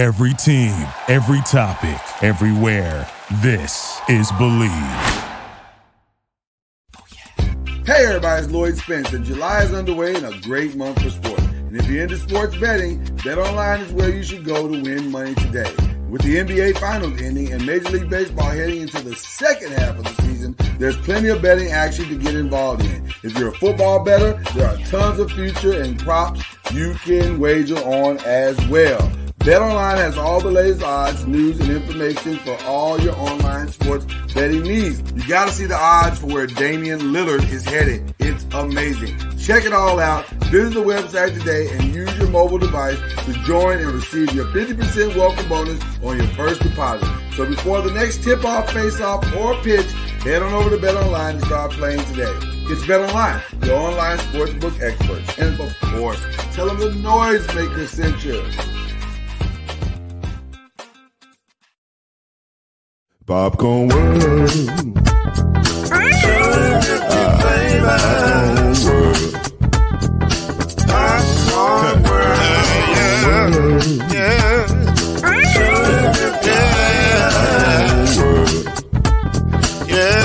Every team, every topic, everywhere. This is Believe. Hey everybody, it's Lloyd Spence, and July is underway and a great month for sports. And if you're into sports betting, BetOnline is where you should go to win money today. With the NBA Finals ending and Major League Baseball heading into the second half of the season, there's plenty of betting action to get involved in. If you're a football better, there are tons of future and props you can wager on as well. BetOnline has all the latest odds, news, and information for all your online sports betting needs. You gotta see the odds for where Damian Lillard is headed. It's amazing. Check it all out. Visit the website today and use your mobile device to join and receive your 50% welcome bonus on your first deposit. So before the next tip-off, face-off, or pitch, head on over to BetOnline and start playing today. It's BetOnline, your online sportsbook experts. And of course, tell them the noise maker sent you. Popcorn World. Popcorn World. Yeah. Yeah.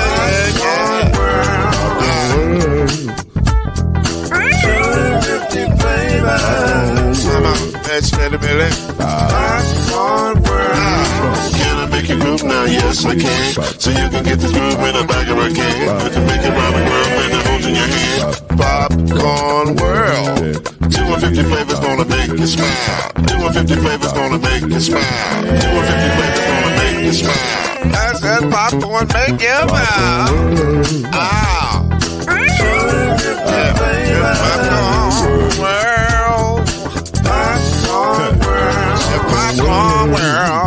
That's. Can I make you move now? Yes, I can. So you can get this move in the back of a can. Can make it round the world holds in your hand. Popcorn World. 250 flavors gonna make you smile. 250 flavors gonna make you smile. 250 flavors gonna make you smile. I said popcorn make you smile. Ah. Popcorn world. Popcorn world. Popcorn world.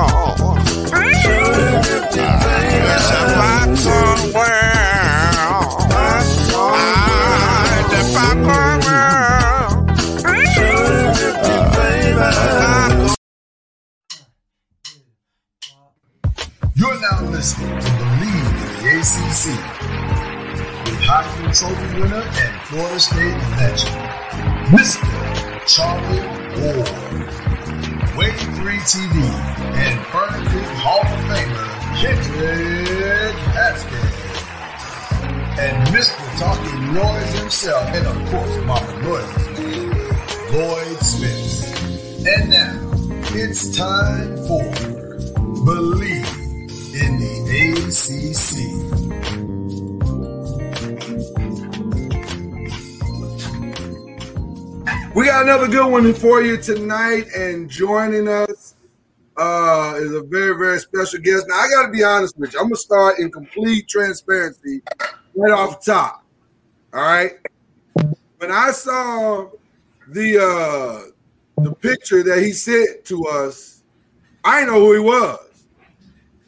You're now listening to Believe in the ACC with Heisman Trophy winner and Florida State legend, Mr. Charlie Ward, Wave 3 TV, and Furniture Hall of Famer, Kendrick Haskins, and Mr. Talking Noise himself, and of course, Mama Noise's Lloyd Smith. And now, it's time for Believe in the ACC. We got another good one for you tonight, and joining us uh, is a very, very special guest. Now, I got to be honest with you. I'm gonna start in complete transparency right off the top. All right. When I saw the uh, the picture that he sent to us, I didn't know who he was.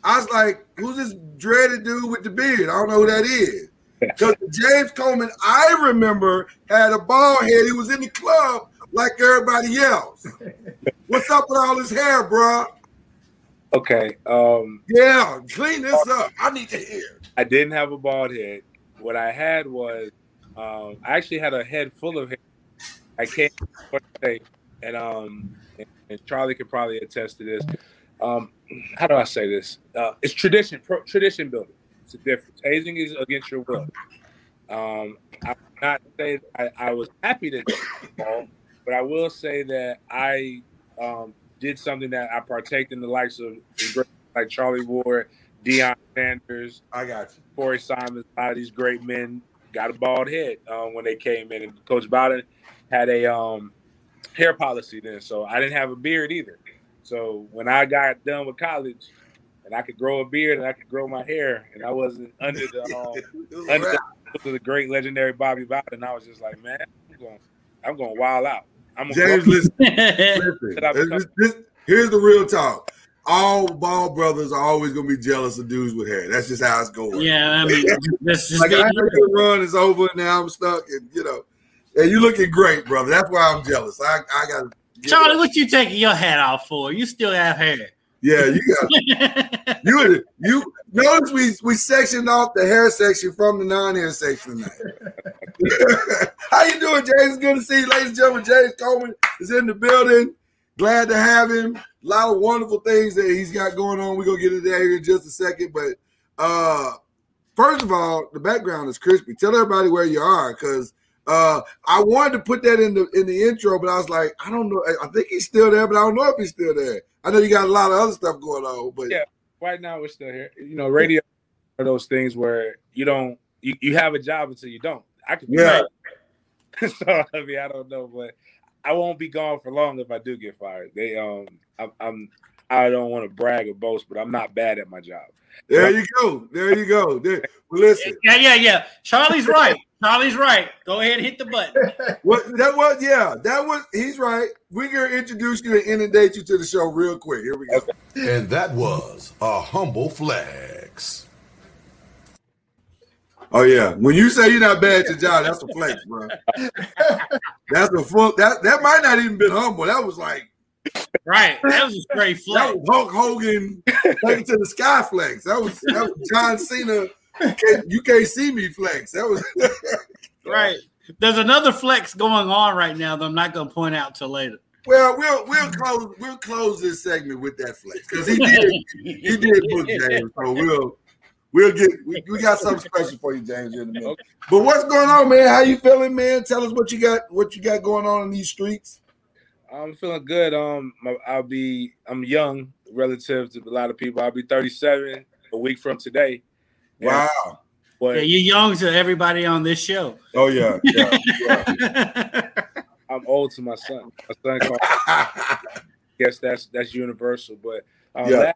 I was like, "Who's this dreaded dude with the beard? I don't know who that is." Because James Coleman, I remember, had a bald head. He was in the club like everybody else. What's up with all his hair, bro? Okay. Um, Yeah, clean this up. I need to hear. I didn't have a bald head. What I had was, um, I actually had a head full of hair. I came to Florida State, and um, and, and Charlie could probably attest to this. Um, how do I say this? Uh, it's tradition, pro, tradition building. It's a difference. Hazing is against your will. Um, I'm not saying I, I was happy to ball, but I will say that I um, did something that I partake in the likes of like Charlie Ward, Deion Sanders, I got you. Corey Simon, a lot of these great men got a bald head um, when they came in, and Coach Bowden had a um, hair policy then, so I didn't have a beard either. So when I got done with college, and I could grow a beard and I could grow my hair, and I wasn't under the um, under a the, the great legendary Bobby Bowden, I was just like, man, I'm going, I'm going wild out. I'm James, listen. listen. This- this- this- here's the real talk. All ball brothers are always gonna be jealous of dudes with hair. That's just how it's going. Yeah, I mean, this is Like I know your run is over now. I'm stuck, and you know, and you looking great, brother. That's why I'm jealous. I I got Charlie, what you taking your hat off for? You still have hair. Yeah, you got you. You notice we we sectioned off the hair section from the non-hair section tonight. How you doing, James? Good to see you, ladies and gentlemen. James Coleman is in the building. glad to have him. A lot of wonderful things that he's got going on. We're gonna get into that here in just a second. But uh first of all, the background is crispy. Tell everybody where you are because uh I wanted to put that in the in the intro, but I was like, I don't know. I think he's still there, but I don't know if he's still there. I know you got a lot of other stuff going on, but Yeah. right now we're still here. You know, radio are those things where you don't you, you have a job until you don't. I could be Yeah. fired. so I mean, I don't know, but I won't be gone for long if I do get fired. They um I'm, I'm I don't want to brag or boast, but I'm not bad at my job. there you go. There you go. There, listen, Yeah, yeah, yeah. Charlie's right. Charlie's right. Go ahead and hit the button. what that was, yeah, that was he's right. We're gonna introduce you and inundate you to the show real quick. Here we go. And that was a humble flex. Oh yeah, when you say you're not bad at your job, that's a flex, bro. that's a full. That that might not even been humble. That was like Right. That was a straight that flex. was Hulk Hogan taking to the sky flex. That was that was John Cena. Can't, you can't see me flex. That was Right. There's another flex going on right now that I'm not going to point out till later. well. We'll we'll close we'll close this segment with that flex because he did he did book James. So we'll we'll get we, we got something special for you, James, in a minute. But what's going on, man? How you feeling, man? Tell us what you got what you got going on in these streets. I'm feeling good. Um, I'll be. I'm young relative to a lot of people. I'll be 37 a week from today. And- Wow. But Yeah, you're young to everybody on this show. Oh yeah. yeah, yeah. I'm old to my son. My son. Called, guess that's that's universal. But um, Yeah. last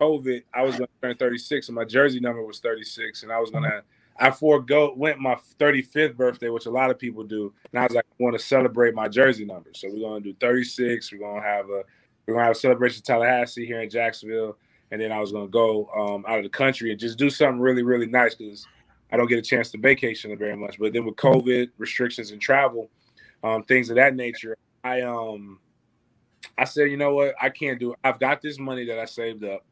COVID, I was going to turn 36, and my jersey number was 36, and I was gonna. I forego went my 35th birthday, which a lot of people do, and I was like, I want to celebrate my jersey number, so we're gonna do 36. We're gonna have a we're gonna have a celebration in Tallahassee here in Jacksonville, and then I was gonna go um, out of the country and just do something really really nice because I don't get a chance to vacation very much. But then with COVID restrictions and travel, um, things of that nature, I um I said, you know what, I can't do. It. I've got this money that I saved up.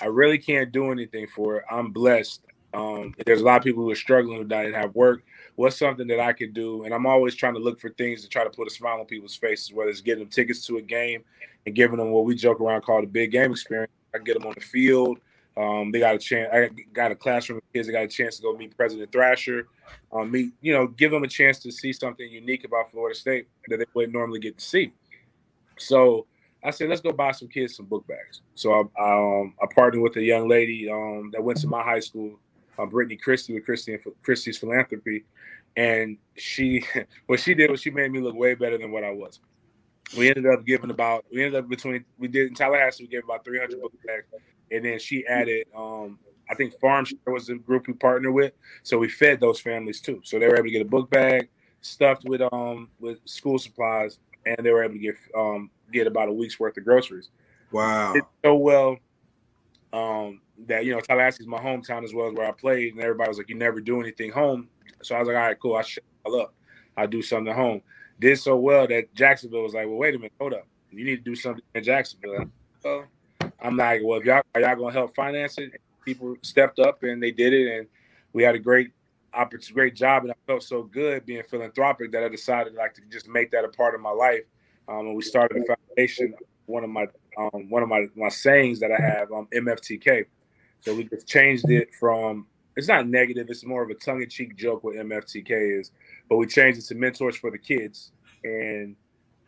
I really can't do anything for it. I'm blessed. Um, there's a lot of people who are struggling who didn't have work. What's something that I could do? And I'm always trying to look for things to try to put a smile on people's faces, whether it's getting them tickets to a game and giving them what we joke around called a big game experience. I get them on the field. Um, they got a chance. I got a classroom of kids. They got a chance to go meet President Thrasher. Um, meet, you know, give them a chance to see something unique about Florida State that they wouldn't normally get to see. So I said, let's go buy some kids some book bags. So I, I, um, I partnered with a young lady um, that went to my high school, uh, Brittany Christie with Christie Christie's Philanthropy, and she, what she did was she made me look way better than what I was. We ended up giving about, we ended up between, we did in Tallahassee, we gave about 300 book bags, and then she added, um, I think Farm Share was the group we partnered with, so we fed those families too. So they were able to get a book bag stuffed with um with school supplies, and they were able to get um get about a week's worth of groceries. Wow. Did so well um that you know Tallahassee is my hometown as well as where I played, and everybody was like, "You never do anything home." So I was like, "All right, cool. I shut all up. I do something at home." Did so well that Jacksonville was like, "Well, wait a minute, hold up. You need to do something in Jacksonville." So I'm like, "Well, if y'all are y'all gonna help finance it?" People stepped up and they did it, and we had a great opportunity, great job, and I felt so good being philanthropic that I decided like to just make that a part of my life. Um, and we started a foundation. One of my um, one of my my sayings that I have, um, MFTK. So we just changed it from it's not negative, it's more of a tongue in cheek joke what MFTK is, but we changed it to mentors for the kids. And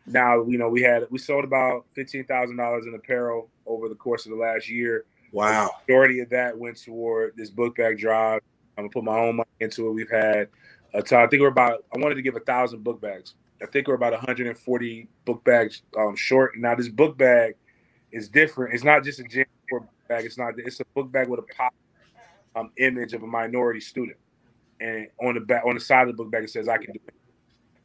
now you know we had we sold about fifteen thousand dollars in apparel over the course of the last year. Wow. The majority of that went toward this book bag drive. I'm gonna put my own money into it. We've had a ton, I think we're about I wanted to give a thousand book bags. I think we're about 140 book bags um, short. Now this book bag is different. It's not just a gym book bag. It's not. It's a book bag with a pop um, image of a minority student, and on the back on the side of the book bag it says "I can do it."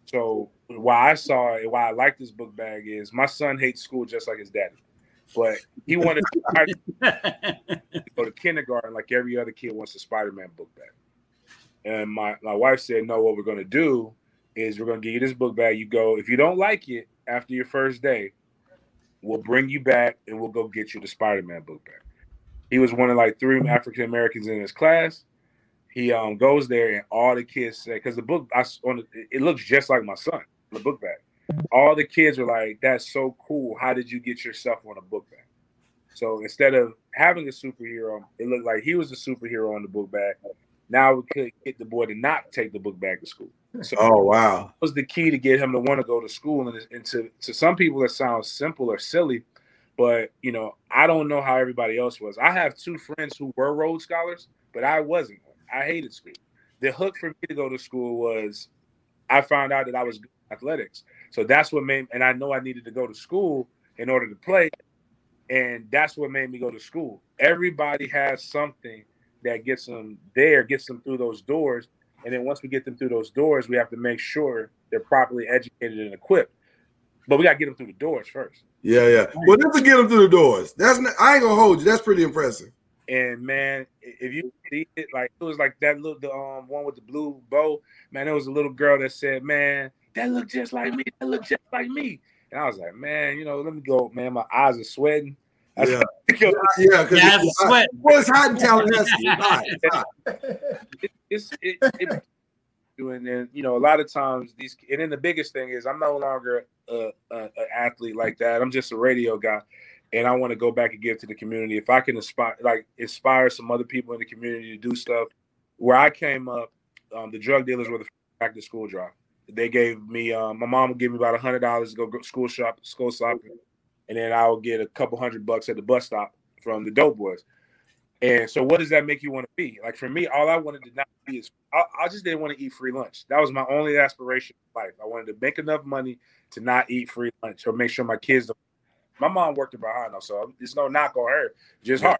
So why I saw it, why I like this book bag is my son hates school just like his daddy, but he wanted to go to kindergarten like every other kid wants a Spider-Man book bag. And my, my wife said, No, what we're gonna do is we're gonna give you this book bag. You go, if you don't like it after your first day, we'll bring you back and we'll go get you the Spider-Man book bag. He was one of like three African Americans in his class. He um goes there and all the kids say because the book I on the, it looks just like my son the book bag. all the kids were like, "That's so cool. How did you get yourself on a book bag?" So instead of having a superhero, it looked like he was a superhero on the book bag. Now we could get the boy to not take the book bag to school. So Oh wow. that was the key to get him to want to go to school. And, and to, to some people, it sounds simple or silly, but you know, I don't know how everybody else was. I have two friends who were Rhodes scholars, but I wasn't. I hated school. The hook for me to go to school was I found out that I was good at athletics. So that's what made, and I know I needed to go to school in order to play. And that's what made me go to school. Everybody has something that gets them there, gets them through those doors. And then once we get them through those doors, we have to make sure they're properly educated and equipped. But we got to get them through the doors first. Yeah, yeah. Well, just to get them through the doors. That's not, I ain't gonna hold you. That's pretty impressive. And man, if you see it, like it was like that little the um one with the blue bow. Man, there was a little girl that said, "Man, that looked just like me. That looked just like me." And I was like, "Man, you know, let me go, man. My eyes are sweating." I Yeah. Yeah, because Yeah, it's sweat. well, it's hot in Tallahassee. It's hot. It's hot. it, it's it, and then you know a lot of times these and then the biggest thing is I'm no longer a, a, a athlete like that. I'm just a radio guy, and I want to go back and give to the community. If I can inspire like inspire some other people in the community to do stuff, where I came up, um, the drug dealers were the back to school drive. They gave me um, my mom would give me about a hundred dollars to go school shop school shopping, and then I would get a couple hundred bucks at the bus stop from the dope boys. And so, what does that make you want to be? Like for me, all I wanted to not be is I, I just didn't want to eat free lunch. That was my only aspiration in life. I wanted to make enough money to not eat free lunch or make sure my kids. Don't. My mom worked in Bahano, so it's no knock on her. Just hard,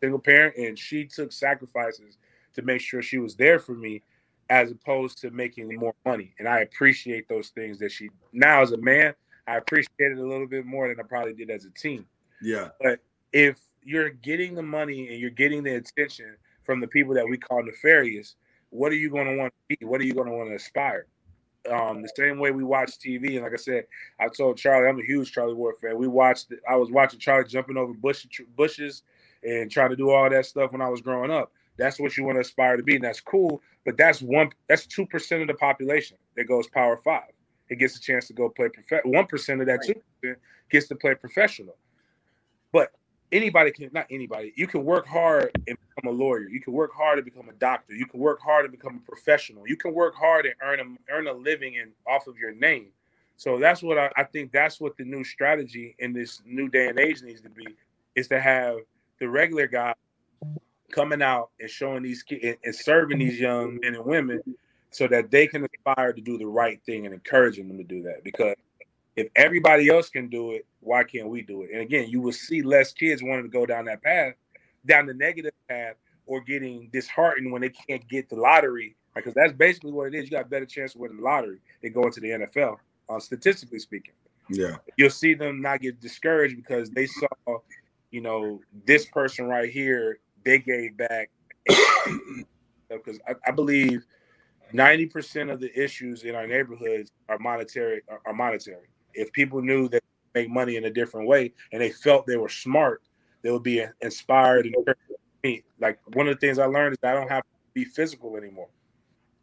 single parent, and she took sacrifices to make sure she was there for me, as opposed to making more money. And I appreciate those things that she. Now, as a man, I appreciate it a little bit more than I probably did as a teen Yeah. But if you're getting the money and you're getting the attention from the people that we call nefarious, what are you going to want to be? What are you going to want to aspire? Um, the same way we watch TV, and like I said, I told Charlie, I'm a huge Charlie Ward fan. We watched, I was watching Charlie jumping over bush, bushes and trying to do all that stuff when I was growing up. That's what you want to aspire to be, and that's cool. But that's one, that's two percent of the population that goes Power Five. It gets a chance to go play. One percent of that two percent gets to play professional. But anybody can not anybody you can work hard and become a lawyer. You can work hard and become a doctor. You can work hard and become a professional. You can work hard and earn a earn a living and off of your name. So that's what I, I think that's what the new strategy in this new day and age needs to be is to have the regular guy coming out and showing these kids and, and serving these young men and women so that they can aspire to do the right thing and encouraging them to do that. Because if everybody else can do it, why can't we do it? And again, you will see less kids wanting to go down that path, down the negative path, or getting disheartened when they can't get the lottery. Because that's basically what it is. You got a better chance of winning the lottery than going to the NFL, uh, statistically speaking. Yeah. You'll see them not get discouraged because they saw, you know, this person right here, they gave back. Because I, I believe 90% of the issues in our neighborhoods are monetary are monetary if people knew that they make money in a different way and they felt they were smart, they would be inspired and. Like one of the things I learned is I don't have to be physical anymore.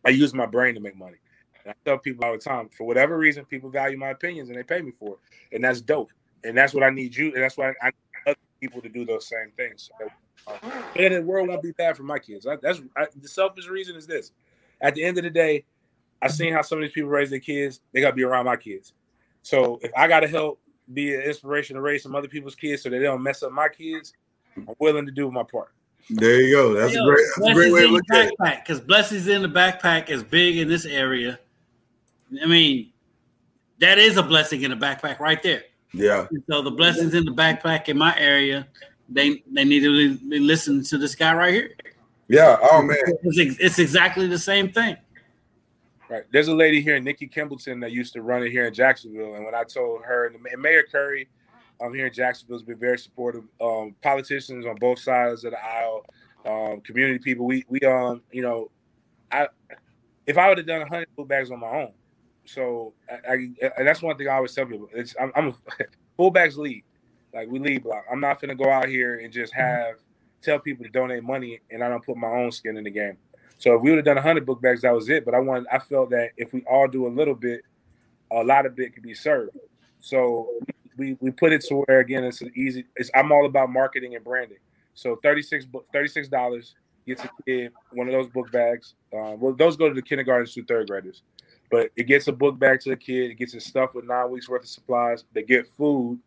I use my brain to make money. And I tell people all the time, for whatever reason, people value my opinions and they pay me for it. And that's dope. And that's what I need you. And that's why I need other people to do those same things. So, uh, and the world won't be bad for my kids. I, that's I, the selfish reason is this. At the end of the day, I've seen how some of these people raise their kids. They got to be around my kids. So if I got to help be an inspiration to raise some other people's kids so that they don't mess up my kids, I'm willing to do my part. There you go. That's Yo, a great, that's a great way to look at it. because blessings in the backpack is big in this area. I mean, that is a blessing in the backpack right there. Yeah. And so the blessings in the backpack in my area, they they need to be listening to this guy right here. Yeah. Oh man. It's, it's exactly the same thing. Right. There's a lady here, Nikki Kimbleton, that used to run it here in Jacksonville. And when I told her, and Mayor Curry um, here in Jacksonville has been very supportive. Um, politicians on both sides of the aisle, um, community people. We we um you know, I if I would have done 100 full bags on my own, so I, I and that's one thing I always tell people. It's I'm, I'm a fullbacks lead. Like we lead block. I'm not gonna go out here and just have tell people to donate money and I don't put my own skin in the game. So if we would have done 100 book bags, that was it. But I wanted, I felt that if we all do a little bit, a lot of it could be served. So we we put it to where again it's an easy. It's I'm all about marketing and branding. So 36 36 dollars gets a kid one of those book bags. Um, well, those go to the kindergartens through third graders, but it gets a book bag to the kid. It gets his stuff with nine weeks worth of supplies. They get food,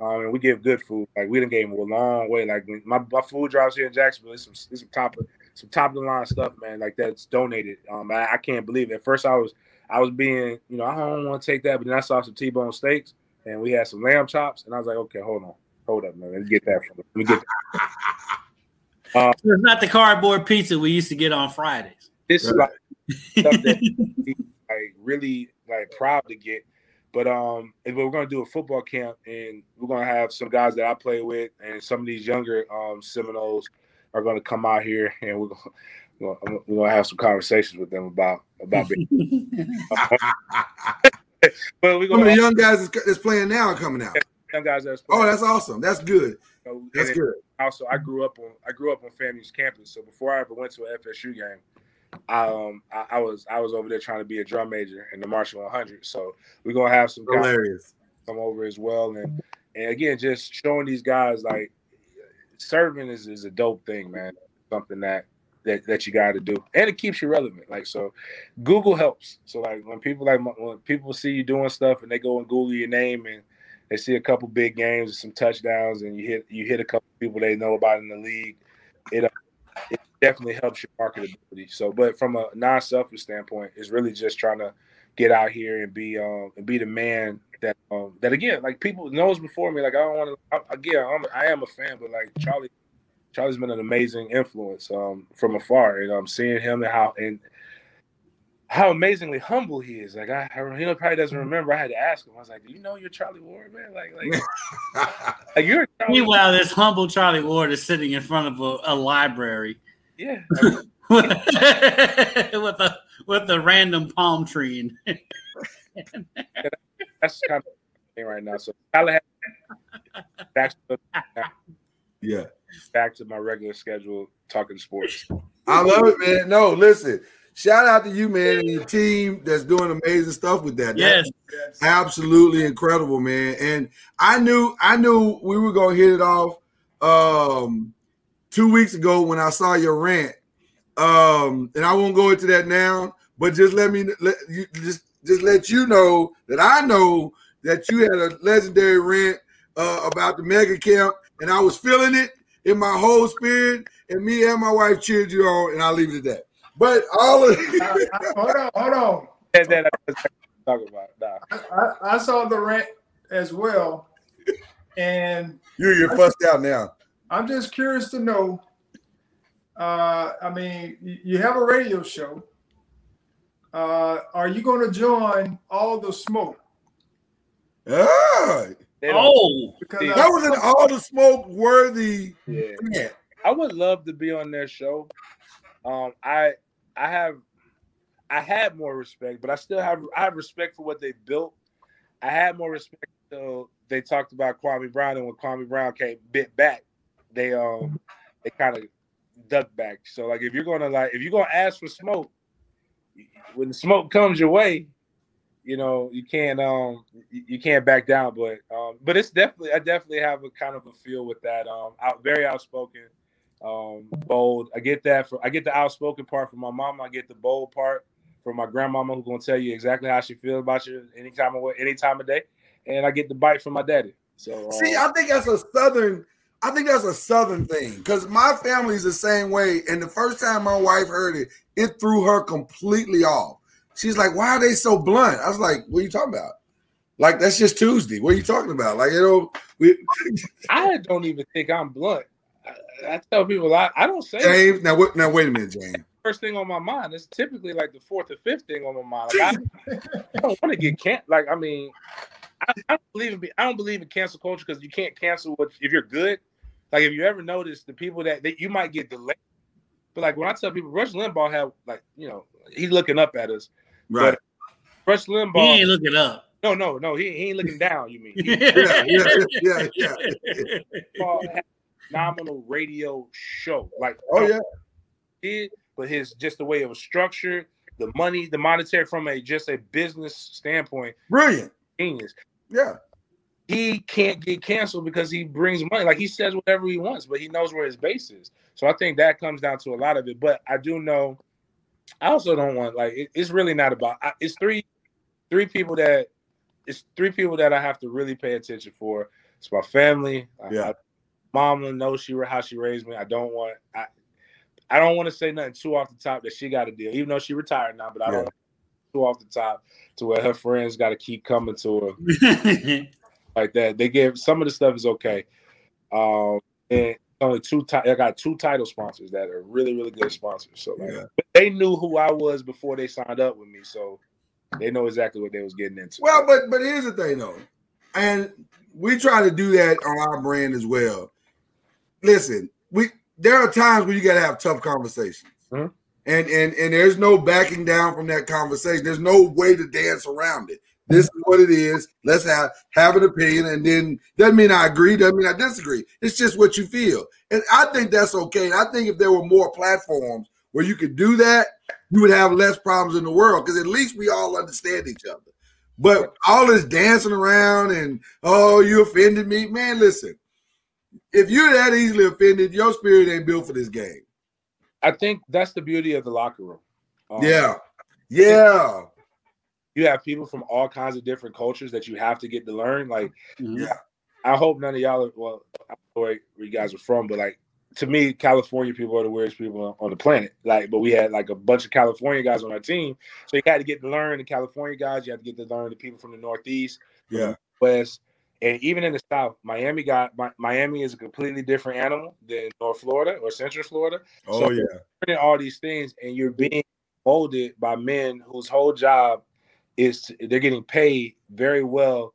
um, and we give good food. Like we done gave them a long way. Like my, my food drives here in Jacksonville. It's some it's some top some top of the line stuff, man. Like that's donated. Um, I, I can't believe it. At first, I was I was being, you know, I don't want to take that, but then I saw some T-bone steaks and we had some lamb chops, and I was like, okay, hold on, hold up, man, let's get that from. Let me get. That. Uh, it's not the cardboard pizza we used to get on Fridays. This is like stuff that like really like proud to get. But um, if we're gonna do a football camp, and we're gonna have some guys that I play with, and some of these younger um Seminoles are gonna come out here, and we're gonna we're gonna, gonna have some conversations with them about about being. but we're gonna the young guys that's playing now are coming out. Young guys that's oh, that's awesome. That's good. So, that's good. Also, I grew up on I grew up on FAMU's campus, so before I ever went to an FSU game, I, um, I, I, was I was over there trying to be a drum major in the Marching 100. So we're gonna have some hilarious come over as well, and and again, just showing these guys like serving is, is a dope thing, man. Something that that, that you got to do, and it keeps you relevant. Like so, Google helps. So like when people like when people see you doing stuff and they go and Google your name and they see a couple big games and some touchdowns and you hit you hit a couple people they know about in the league, it uh, it definitely helps your marketability. So, but from a non-selfish standpoint, it's really just trying to get out here and be um and be the man um that again like people knows before me like I don't want to again I'm, I am a fan but like Charlie Charlie's been an amazing influence um, from afar, and I'm um, seeing him and how and how amazingly humble he is. Like I, he probably doesn't mm-hmm. remember. I had to ask him. I was like, "Do you know you're Charlie Ward, man? Like, like, like you're." Charlie Meanwhile, this humble Charlie Ward is sitting in front of a, a library. Yeah. with a with a random palm tree. That's kind of thing right now. So Tyler has yeah back to my regular schedule talking sports. I love it, man. No, listen. Shout out to you, man, and your team that's doing amazing stuff with that. Yes, that's absolutely incredible, man. And I knew, I knew we were gonna hit it off um, two weeks ago when I saw your rant. Um, and I won't go into that now, but just let me let you just just let you know that I know that you had a legendary rant uh, about the mega camp, and I was feeling it, in my whole spirit, and me and my wife cheered you on, and I'll leave it at that. But all of uh, hold on, hold on. And then I talk about nah. I, I, saw the rant as well, and you're you're fussed out now. I'm just curious to know. Uh, I mean, you have a radio show. Uh, are you going to join all the smoke? Ah, Oh, because that was an all the smoke worthy. Yeah. I would love to be on their show. Um, I I have I had more respect, but I still have I have respect for what they built. I had more respect until they talked about Kwame Brown, and when Kwame Brown came bit back, they um they kind of ducked back. So like if you're gonna like if you're gonna ask for smoke, when the smoke comes your way, you know you can't um you can't back down but um but it's definitely i definitely have a kind of a feel with that um out very outspoken um bold. I get that for i get the outspoken part from my mom i get the bold part from my grandmama who's gonna tell you exactly how she feels about you any time of any time of day. And i get the bite from my daddy. So see um, i think that's a southern I think that's a southern thing because my family's the same way. And the first time my wife heard it, it threw her completely off. She's like, why are they so blunt? I was like, what are you talking about? Like that's just Tuesday. What are you talking about? Like you know, we. I don't even think I'm blunt. I, I tell people I, I don't say James. Now what? Now wait a minute, James. First thing on my mind is typically like the fourth or fifth thing on my mind. Like, I, I, don't want to get can't. Like I mean, I, I, don't believe in I don't believe in cancel culture because you can't cancel what if you're good. Like if you ever notice the people that, that you might get delayed. But like when I tell people Rush Limbaugh have like you know he's looking up at us. Right. But Rush Limbaugh. He ain't looking up. No, no, no. He, he ain't looking down. You mean? yeah, yeah, yeah, yeah. phenomenal radio show. Like, oh yeah. It, but his just the way it was structured, the money, the monetary from a just a business standpoint, Brilliant. genius. Yeah. He can't get canceled because he brings money. Like he says whatever he wants, but he knows where his base is. So I think that comes down to a lot of it. But I do know, I also don't want like it, it's really not about. I, it's three, three people that it's three people that I have to really pay attention for. It's my family. Yeah. I, mama knows she how she raised me. I don't want I I don't want to say nothing too off the top that she got a deal, even though she retired now. But I Yeah. don't want too off the top to where her friends got to keep coming to her like that. They give some of the stuff is okay. Um, and only two. I got two title sponsors that are really, really good sponsors. So like, Yeah. they knew who I was before they signed up with me, so they know exactly what they was getting into. Well, but but here's the thing though, and we try to do that on our brand as well. Listen, we there are times where you got to have tough conversations, Mhm. and and and there's no backing down from that conversation. There's no way to dance around it. This is what it is. Let's have have an opinion, and then doesn't mean I agree, doesn't mean I disagree. It's just what you feel, and I think that's okay. And I think if there were more platforms where you could do that, you would have less problems in the world because at least we all understand each other. But all this dancing around and oh, you offended me, man. Listen, if you're that easily offended, your spirit ain't built for this game. I think that's the beauty of the locker room. Um, Yeah, yeah, you have people from all kinds of different cultures that you have to get to learn. Like, mm-hmm. yeah. I hope none of y'all are well. I don't know where you guys are from, but like to me, California people are the weirdest people on the planet. Like, but we had like a bunch of California guys on our team, so you had to get to learn the California guys. You had to get to learn the people from the Northeast, Yeah. West, and even in the South. Miami got Mi- Miami is a completely different animal than North Florida or Central Florida. Oh So- yeah, all these things and you're being molded by men whose whole job is they're getting paid very well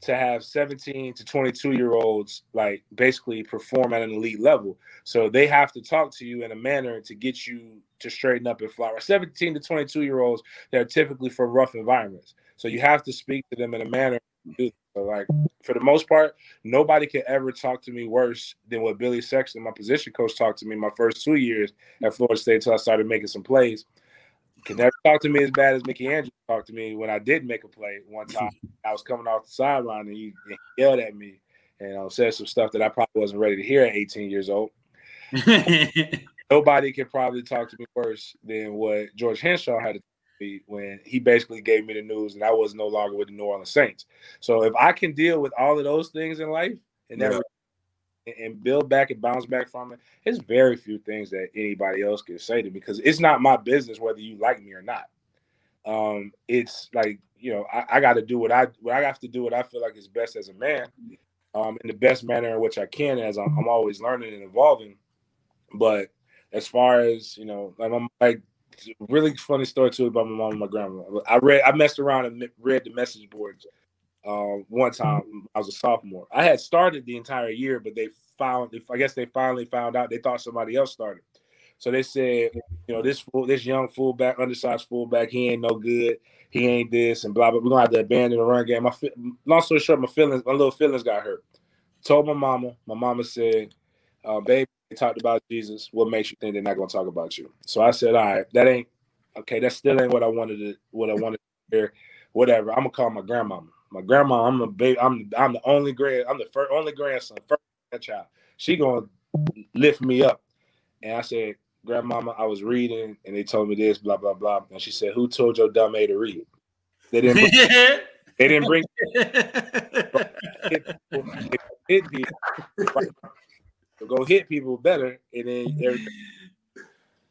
to have 17 to 22 year olds like basically perform at an elite level. So they have to talk to you in a manner to get you to straighten up and flower. 17 to 22 year olds that are typically from rough environments. So you have to speak to them in a manner so like for the most part nobody could ever talk to me worse than what billy sexton my position coach talked to me my first two years at Florida State until I started making some plays. Can never talk to me as bad as Mickey Andrews talked to me when I did make a play one time. I was coming off the sideline and he, he yelled at me and um, said some stuff that I probably wasn't ready to hear at 18 years old. Nobody can probably talk to me worse than what George Henshaw had to me when he basically gave me the news and I was no longer with the New Orleans Saints. So if I can deal with all of those things in life and never and build back and bounce back from it. There's very few things that anybody else can say to me because it's not my business whether you like me or not. Um, it's like you know I, I got to do what I what I have to do what I feel like is best as a man, um, in the best manner in which I can as I'm, I'm always learning and evolving. But as far as you know, like I'm like really funny story too about my mom and my grandma. I read I messed around and read the message boards um, one time I was a sophomore. I had started the entire year, but they found, I guess they finally found out they thought somebody else started. So they said, you know, this this young fullback, undersized fullback, he ain't no good. He ain't this and blah blah. We're gonna have to abandon the run game. My long story short, my feelings, my little feelings got hurt. Told my mama. My mama said, uh, "Baby, they talked about Jesus. What makes you think they're not gonna talk about you?" So I said, "All right, that ain't okay. That still ain't what I wanted to. What I wanted to hear. Whatever. I'm gonna call my grandmama. My grandma. I'm a baby. I'm I'm the only grand. I'm the first only grandson. First child. She gonna lift me up." And I said, Grandmama, I was reading and they told me this, blah, blah, blah. And she said, Who told your dumb A to read? They didn't bring, they didn't bring hit people, hit people. Right. So go hit people better and then everything.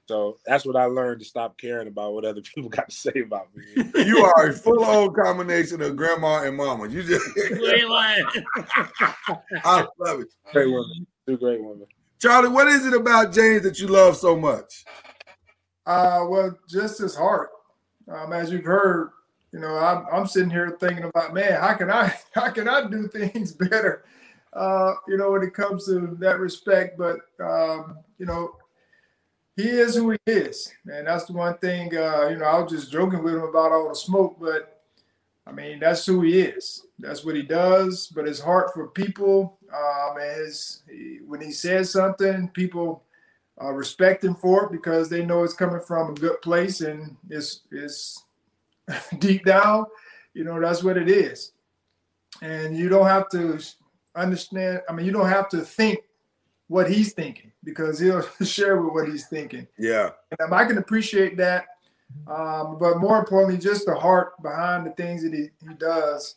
So that's what I learned to stop caring about what other people got to say about me. you are a full on combination of grandma and mama. You just Wait, what? I love it. Great women. Two great women. Charlie, what is it about James that you love so much? Uh, well, just his heart. Um, as you've heard, you know, I'm, I'm sitting here thinking about, man, how can I, how can I do things better? Uh, you know, when it comes to that respect, but um, you know, he is who he is, and that's the one thing. Uh, you know, I was just joking with him about all the smoke, but I mean, that's who he is. That's what he does. But his heart for people, um, and his he, when he says something, people uh, respect him for it because they know it's coming from a good place and it's it's deep down, you know, that's what it is. And you don't have to understand. I mean, you don't have to think what he's thinking because he'll share with what he's thinking. Yeah. And I can appreciate that. Um, but more importantly, just the heart behind the things that he, he does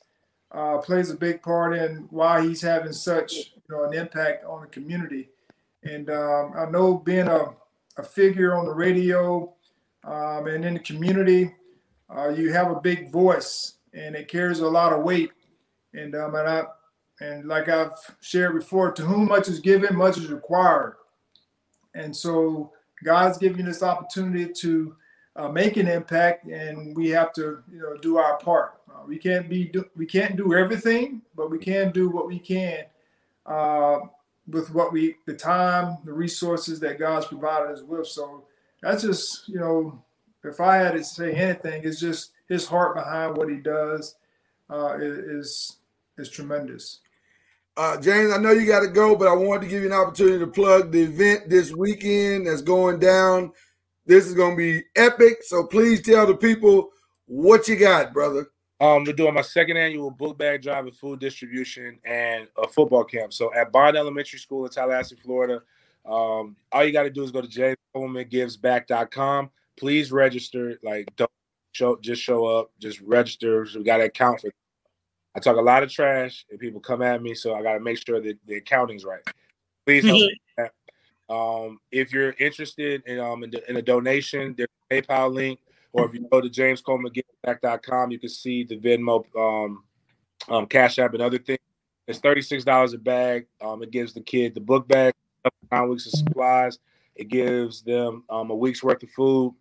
uh, plays a big part in why he's having such you know an impact on the community. And um, I know being a, a figure on the radio um, and in the community, uh, you have a big voice and it carries a lot of weight. And um, and I and like I've shared before, to whom much is given, much is required. And so God's giving this opportunity to uh, make an impact, and we have to, you know, do our part. Uh, we can't be, do, we can't do everything, but we can do what we can uh, with what we, the time, the resources that God's provided us with. So that's just, you know, if I had to say anything, it's just his heart behind what he does uh, is is tremendous. Uh, James, I know you got to go, but I wanted to give you an opportunity to plug the event this weekend that's going down. This is going to be epic. So please tell the people what you got, brother. Um, we're doing my second annual book bag drive and food distribution and a football camp. So at Bond Elementary School in Tallahassee, Florida. Um, all you got to do is go to jamescolemangivesback.com. Please register. Like, don't show, just show up, just register. We got to account for I talk a lot of trash and people come at me, so I got to make sure that the accounting's right. Please. Um, if you're interested in um in, the, in a donation, there's a PayPal link, or if you go to jamescolemangiveback.com, you can see the Venmo, um, um, Cash App, and other things. It's thirty six dollars a bag. Um, it gives the kid the book bag, nine weeks of supplies. It gives them um, a week's worth of food,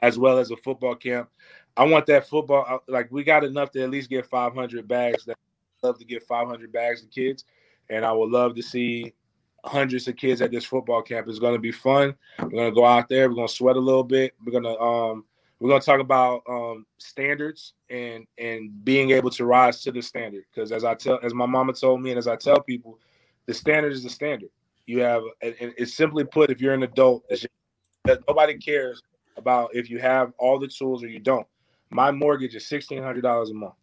as well as a football camp. I want that football. uh, Like we got enough to at least get 500 bags. That love to get 500 bags to kids, and I would love to see hundreds of kids at this football camp. It's going to be fun. We're going to go out there. We're going to sweat a little bit. We're going to um we're going to talk about um standards and and being able to rise to the standard. Because as I tell, as my mama told me, and as I tell people, the standard is the standard. You have, and it's simply put, if you're an adult, nobody cares about if you have all the tools or you don't. My mortgage is sixteen hundred dollars a month.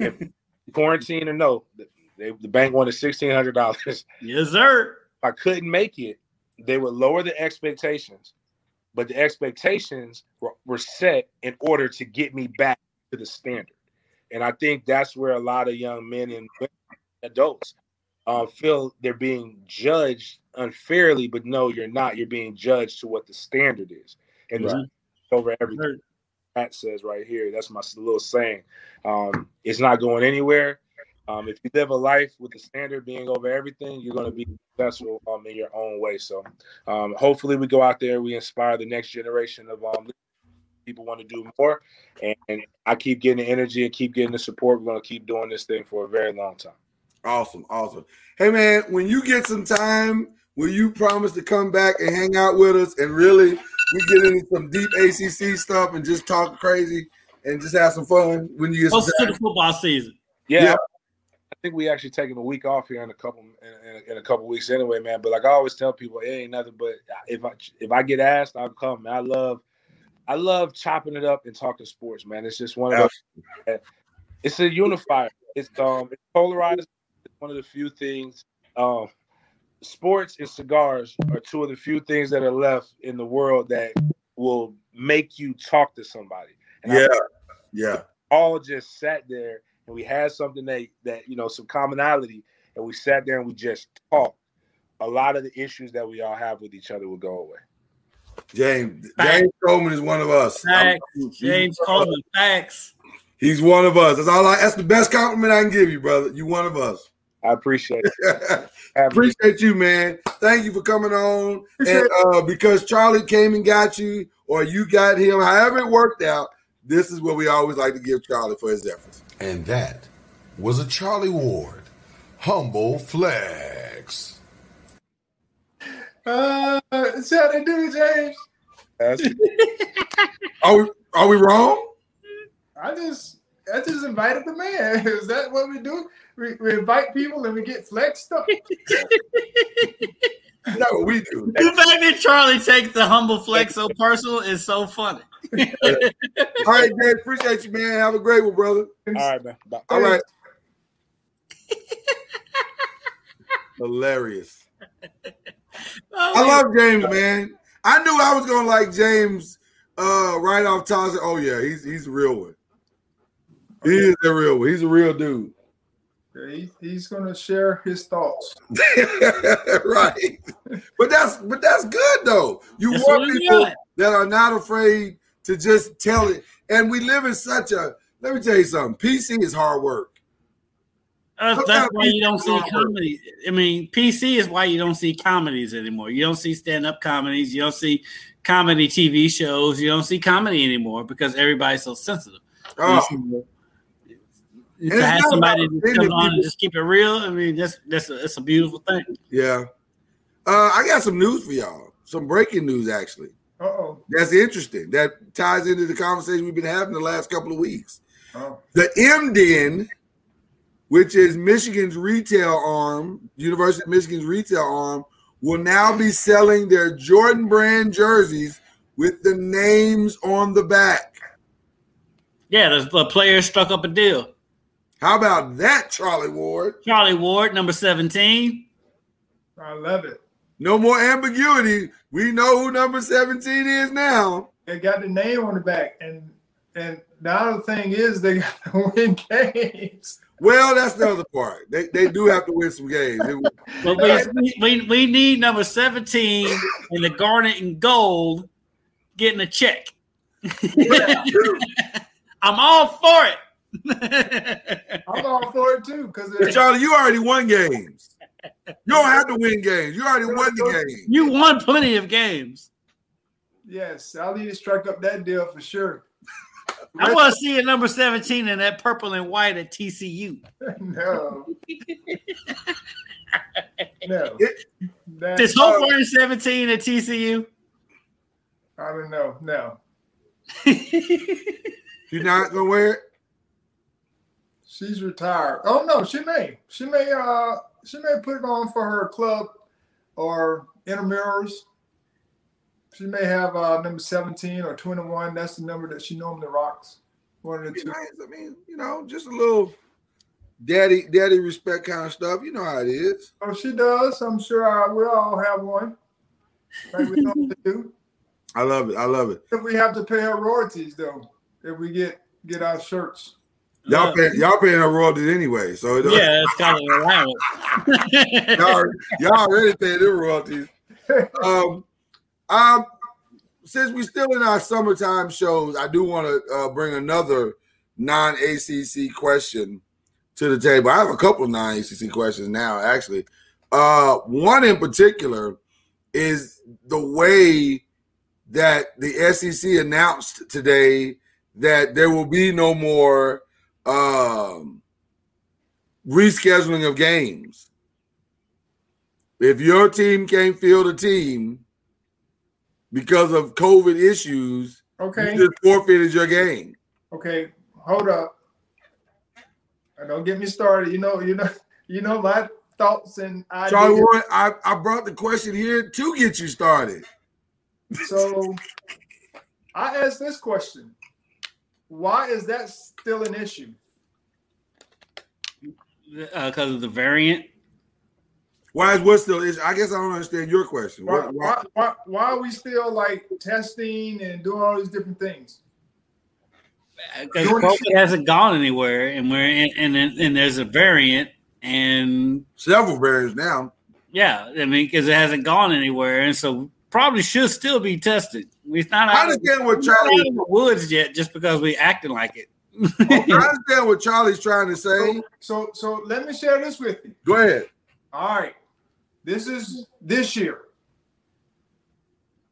If quarantine or no, they, the bank wanted sixteen hundred dollars. Yes, sir. If I couldn't make it, they would lower the expectations, but the expectations were, were set in order to get me back to the standard. And I think that's where a lot of young men and women, adults uh, feel they're being judged unfairly, but no, you're not. You're being judged to what the standard is, and Right. over everything. Pat says right here. That's my little saying. Um, it's not going anywhere. Um, if you live a life with the standard being over everything, you're going to be successful um, in your own way. So, um, hopefully, we go out there, we inspire the next generation of um, people want to do more, and, and I keep getting the energy and keep getting the support. We're going to keep doing this thing for a very long time. Awesome, awesome. Hey man, when you get some time, will you promise to come back and hang out with us and really we get into some deep ACC stuff and just talk crazy and just have some fun when you get some Close to the football season. Yeah, Yeah. I think we actually taking a week off here in a couple in, in, in a couple weeks anyway, man. But like I always tell people, it ain't nothing but if I if I get asked, I'll come. Man. I love I love chopping it up and talking sports, man. It's just one of those. It's a unifier. It's um it's polarized. It's one of the few things. Um, sports and cigars are two of the few things that are left in the world that will make you talk to somebody. And I Yeah, yeah. all just sat there and we had something that that you know some commonality and we sat there and we just talked a lot of the issues that we all have with each other would go away James James Coleman is one of us. Facts. James Coleman. Facts. He's one of us. That's all I that's the best compliment I can give you, brother. You one of us. I appreciate it Have Appreciate you, man. Thank you for coming on. And uh, because Charlie came and got you, or you got him, however it worked out, this is what we always like to give Charlie for his efforts. And that was a Charlie Ward. Humble flex. Uh, see how they do, James. That's- Are we are we wrong? I just I just invited the man. Is that what we do? We, we invite people and we get flexed stuff. No, we do. The fact that Charlie takes the humble flex so personal is so funny. All right, Dave. Appreciate you, man. Have a great one, brother. All right, man. Bye. All right. Hilarious. Oh, I love James, man. I knew I was gonna like James uh, right off top. I Oh yeah, he's he's a real one. He is a real one. He's a real dude. Yeah, he, he's going to share his thoughts. right. But that's but that's good though. You That's want people got. that are not afraid to just tell it. And we live in such a let me tell you something. PC is hard work. That's, that's how why you don't see are. comedy. I mean, PC is why you don't see comedies anymore. You don't see stand up comedies. You don't see comedy TV shows. You don't see comedy anymore because everybody's so sensitive. Oh, to it's have somebody about to come on and just keep it real. I mean, that's that's a, it's a beautiful thing. yeah. Uh, I got some news for y'all. Some breaking news actually. Uh oh. That's interesting. That ties into the conversation we've been having the last couple of weeks. Oh. The M Den, which is Michigan's retail arm, University of Michigan's retail arm, will now be selling their Jordan brand jerseys with the names on the back. Yeah, the, the player struck up a deal. How about that, Charlie Ward? Charlie Ward, number seventeen. I love it. No more ambiguity. We know who number 17 is now. They got the name on the back, and and the other thing is they got to win games. Well, that's the other part. They, they do have to win some games. But we, we we need number seventeen in the garnet and gold getting a check. I'm all for it. I'm all for it too because Charlie, you already won games. You don't have to win games. You already won the game. you won plenty of games. yes, I'll need to strike up that deal for sure. I want to see a number 17 in that purple and white at TCU. no, no. That- Is Hope wearing 17 at TCU? I don't know. No, You're not gonna wear it? She's retired. Oh no, she may. She may. Uh, she may put it on for her club or intramurals. She may have uh, number seventeen or twenty-one. That's the number that she normally rocks. One of the two. nice. I mean, you know, just a little daddy, daddy respect kind of stuff. You know how it is. Oh, she does. I'm sure I, we all have one. Like we normally do. I love it. I love it. If we have to pay her royalties though, if we get get our shirts. Y'all pay, y'all paying her royalties anyway, so it Yeah, it's kind of an allowance. y'all, y'all already paying their royalties. Um, um, since we're still in our summertime shows, I do want to uh, bring another non-ACC question to the table. I have a couple of non-ACC questions now, actually. Uh, one in particular is the way that the SEC announced today that there will be no more um, rescheduling of games. If your team can't field a team because of COVID issues, Okay. you just forfeited your game. Okay. Hold up. Don't get me started. You know, you know, you know my thoughts and Charlie ideas. I, I brought the question here to get you started. So I asked this question. Why is that still an issue? Uh, because of the variant. Why is what still is? I guess I don't understand your question. Why, why, why, why, why are we still like testing and doing all these different things? Uh, because COVID hasn't gone anywhere, and we're in, and and, and there's a variant, and several variants now. yeah, I mean, because it hasn't gone anywhere, and so probably should still be tested. We're not I out, of, understand what we're Charlie. out of the woods yet, just because we acting like it. Oh, I understand what Charlie's trying to say. So, so, so let me share this with you. Go ahead. All right. This is this year.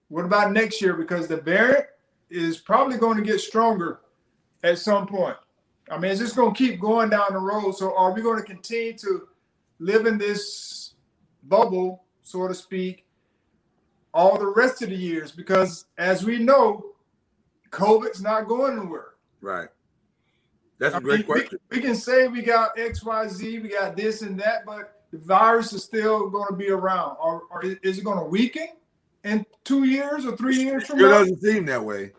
What about next year? Because the variant is probably going to get stronger at some point. I mean, it's just going to keep going down the road. So, are we going to continue to live in this bubble, so to speak, all the rest of the years? Because as we know, COVID's not going nowhere. Right. That's I a great mean, question. We, can say we got X, Y, Z, we got this and that, but the virus is still going to be around, or, or is it going to weaken in two years or three years from It now? It doesn't seem that way.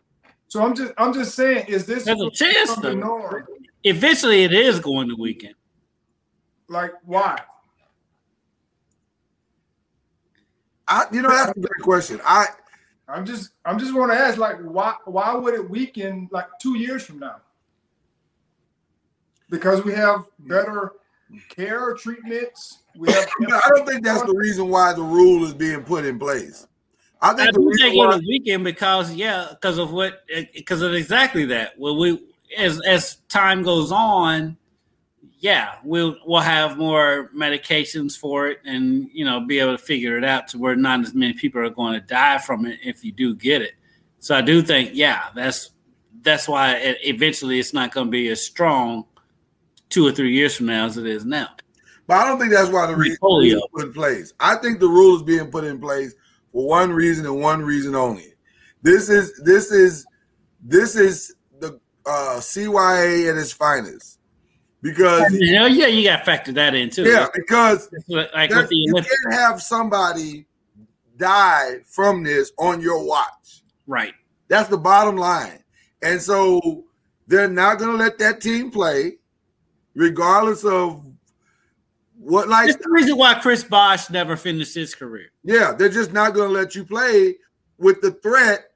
So I'm just I'm just saying, is this There's a chance the though. norm? Eventually, it is going to weaken. Like why? I, you know, that's a great question. I, I'm just I'm just want to ask, like, why why would it weaken like two years from now? Because we have better care treatments. We have you I don't think that's the reason why the rule is being put in place. I I think the do reason think why, it'll weaken because yeah, because of what because of exactly that. Well, we as as time goes on, yeah, we'll we'll have more medications for it, and you know, be able to figure it out to where not as many people are going to die from it if you do get it. So I do think yeah, that's that's why it, eventually it's not going to be as strong two or three years from now as it is now. but I don't think that's why the reason Polio. is put in place. I think the rule is being put in place for one reason and one reason only. This is this is this is the uh, CYA at its finest because You know, yeah, you got to factor that in too. yeah, because like there- with the you can't have somebody die from this on your watch. right? That's the bottom line. And so they're not going to let that team play, regardless of what like That's the reason why Chris Bosh never finished his career. yeah, they're just not going to let you play with the threat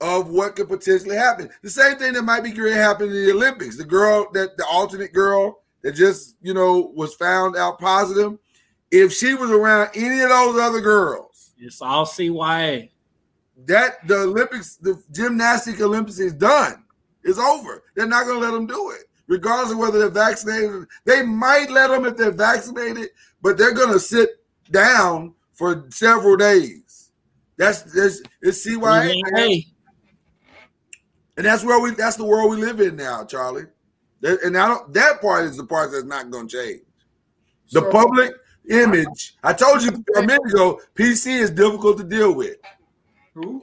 of what could potentially happen. The same thing that might be going to happen in the Olympics. The girl that the alternate girl that just, you know, was found out positive, if she was around any of those other girls, It's all CYA. that the Olympics, the gymnastic Olympics is done. It's over. They're not going to let them do it, regardless of whether they're vaccinated. They might let them if they're vaccinated, but they're going to sit down for several days. That's that's it's CYA. Hey, and that's where we. That's the world we live in now, Charlie. That- And I don't. That part is the part that's not going to change. The So- public image. I told you a minute ago. PC is difficult to deal with. Who?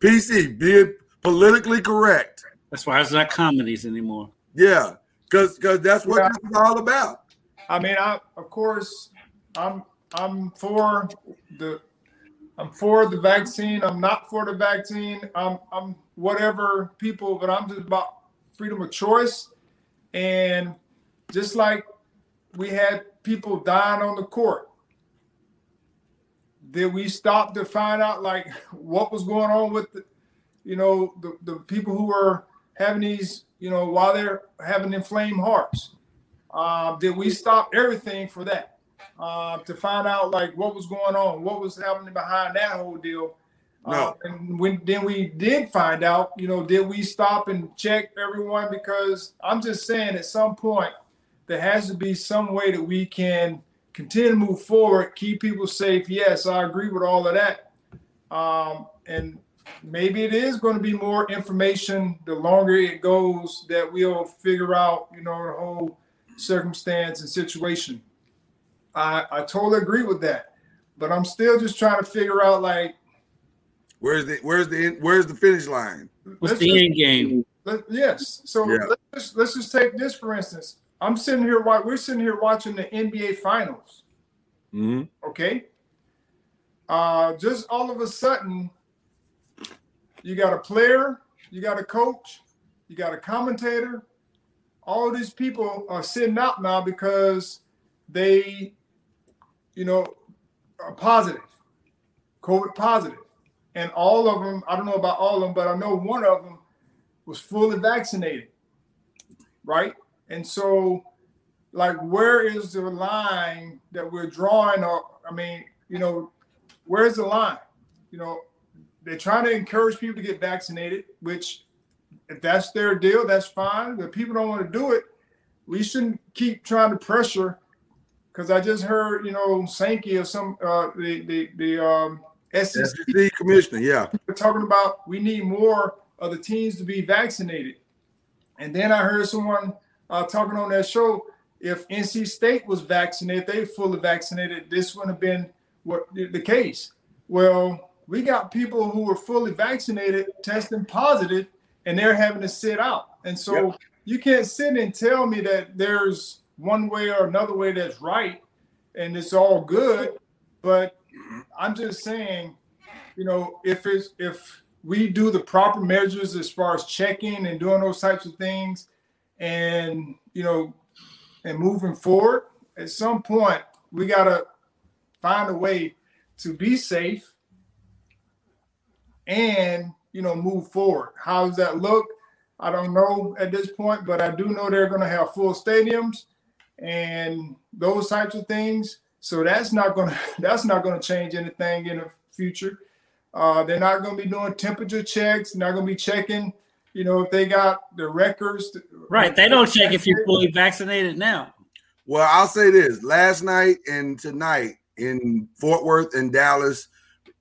PC being politically correct. that's why it's not comedies anymore. Yeah, because because that's what Yeah. this is all about. I mean, I of course, I'm I'm for the I'm for the vaccine. I'm not for the vaccine. I'm I'm whatever people, but I'm just about freedom of choice. And just like we had people dying on the court, did we stop to find out like what was going on with the, you know, the, the people who were having these, you know, while they're having inflamed hearts? uh, did we stop everything for that uh, to find out like what was going on, what was happening behind that whole deal? Uh, No. and when then we did find out, you know, did we stop and check everyone? Because I'm just saying, at some point, there has to be some way that we can continue to move forward, keep people safe. Yes, I agree with all of that. Um, and maybe it is going to be more information the longer it goes that we'll figure out, you know, the whole circumstance and situation. I I totally agree with that, but I'm still just trying to figure out like Where's the where's the where's the finish line? What's let's the just- end game? let- yes. So Yeah. let's just, let's just take this for instance. I'm sitting here wa- we're sitting here watching the NBA finals. Mm-hmm. Okay. Uh, just all of a sudden, you got a player, you got a coach, you got a commentator. All these people are sitting out now because they, you know, are positive, COVID positive. And all of them, I don't know about all of them, but I know one of them was fully vaccinated. Right. And so, like, where is the line that we're drawing? Or, I mean, you know, where's the line? You know, they're trying to encourage people to get vaccinated, which if that's their deal, that's fine. But people don't want to do it. We shouldn't keep trying to pressure. Because I just heard, you know, Sankey or some uh, the the the um, SEC SEC commissioner, yeah. we're talking about we need more of the teams to be vaccinated. And then I heard someone uh, talking on that show if NC State was vaccinated, they fully vaccinated, this wouldn't have been what the the case. Well, we got people who were fully vaccinated testing positive and they're having to sit out. And so you can't sit and tell me that there's one way or another way that's right. and it's all good. But I'm just saying, you know, if it's if we do the proper measures as far as checking and doing those types of things, and you know, and moving forward, at some point we gotta find a way to be safe and you know move forward. How does that look? I don't know at this point, but I do know they're going to have full stadiums and those types of things. So that's not going to that's not going to change anything in the future. Uh, they're not going to be doing temperature checks. Not going to be checking, you know, if they got the records. Right, they don't check if you're fully vaccinated now. Well, I'll say this: last night and tonight in Fort Worth and Dallas,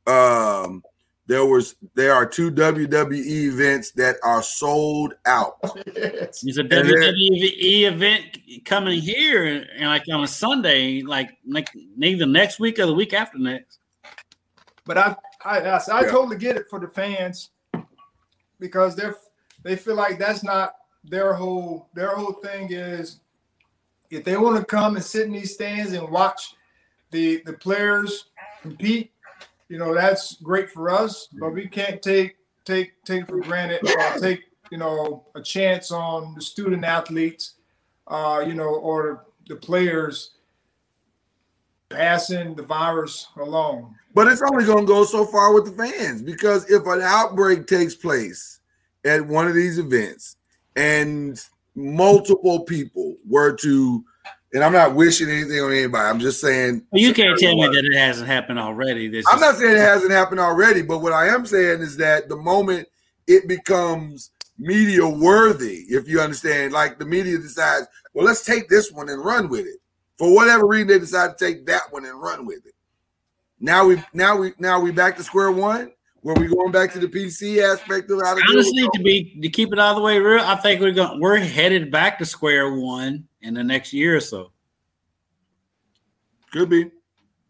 um, there was there are two WWE events that are sold out. There's a WWE event coming here, and like on a Sunday, like like either next week or the week after next. But I I I, I Yeah. totally get it for the fans because they're they feel like that's not their whole their whole thing is if they want to come and sit in these stands and watch the the players compete, you know that's great for us. But we can't take take take for granted or take you know a chance on the student athletes, uh, you know, or the players passing the virus along. But it's only going to go so far with the fans because if an outbreak takes place at one of these events and multiple people were to, and I'm not wishing anything on anybody, I'm just saying. Well, you can't tell me that it hasn't happened already. This I'm is- not saying it hasn't happened already, but what I am saying is that the moment it becomes media worthy, if you understand, like the media decides, well, let's take this one and run with it. For whatever reason, they decide to take that one and run with it. Now we now we now we back to square one. Where we going back to the PC aspect of how to honestly to be to keep it all the way real. I think we're going we're headed back to square one in the next year or so. Could be.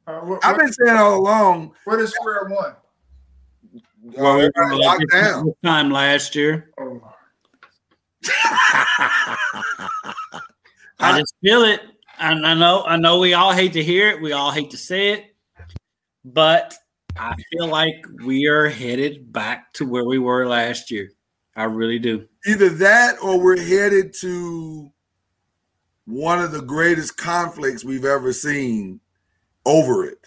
Uh, what, I've been saying all along. what is square one? Well, everybody locked down. This time last year. Oh, I just feel it. And I know, I know we all hate to hear it. We all hate to say it, but I feel like we are headed back to where we were last year. I really do. Either that or we're headed to one of the greatest conflicts we've ever seen over it.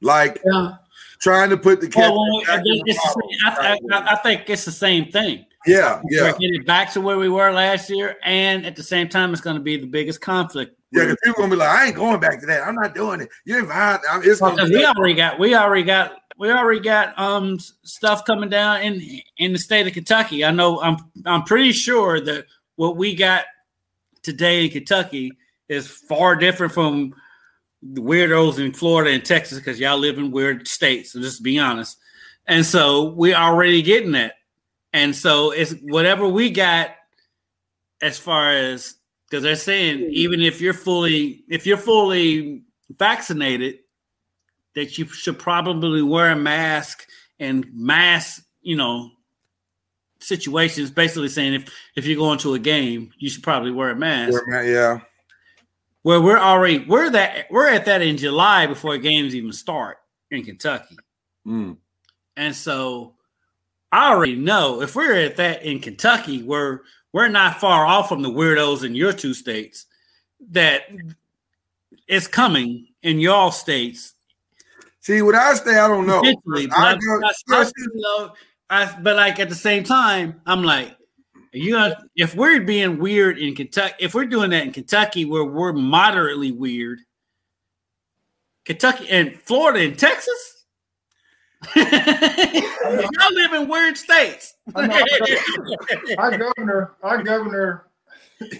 Like Yeah. trying to put the cat. Well, well, I, think it's the same- I, I- I think it's the same thing. yeah, yeah. Headed back to where we were last year, and at the same time, it's going to be the biggest conflict. Yeah, because people gonna be like, I ain't going back to that. I'm not doing it. You ain't fine. I'm, it's Because be we already got, we already got, we already got um stuff coming down in in the state of Kentucky. I know. I'm I'm pretty sure that what we got today in Kentucky is far different from the weirdos in Florida and Texas because y'all live in weird states. So just to be honest, and so we're already getting that, and so it's whatever we got as far as because they're saying hmm. even if you're fully if you're fully vaccinated that you should probably wear a mask and mask you know situations basically saying if if you're going to a game you should probably wear a mask yeah. where we're already we're that we're at that in july before games even start in kentucky Mm. and so I already know if we're at that in Kentucky, we're we're not far off from the weirdos in your two states that it's coming in y'all states. See, what I say, I don't know. I I, I- I I- but like at the same time, I'm like, are you gonna, if we're being weird in Kentucky, if we're doing that in Kentucky where we're moderately weird, Kentucky and Florida and Texas. Y'all live in weird states. I know. our governor, our governor,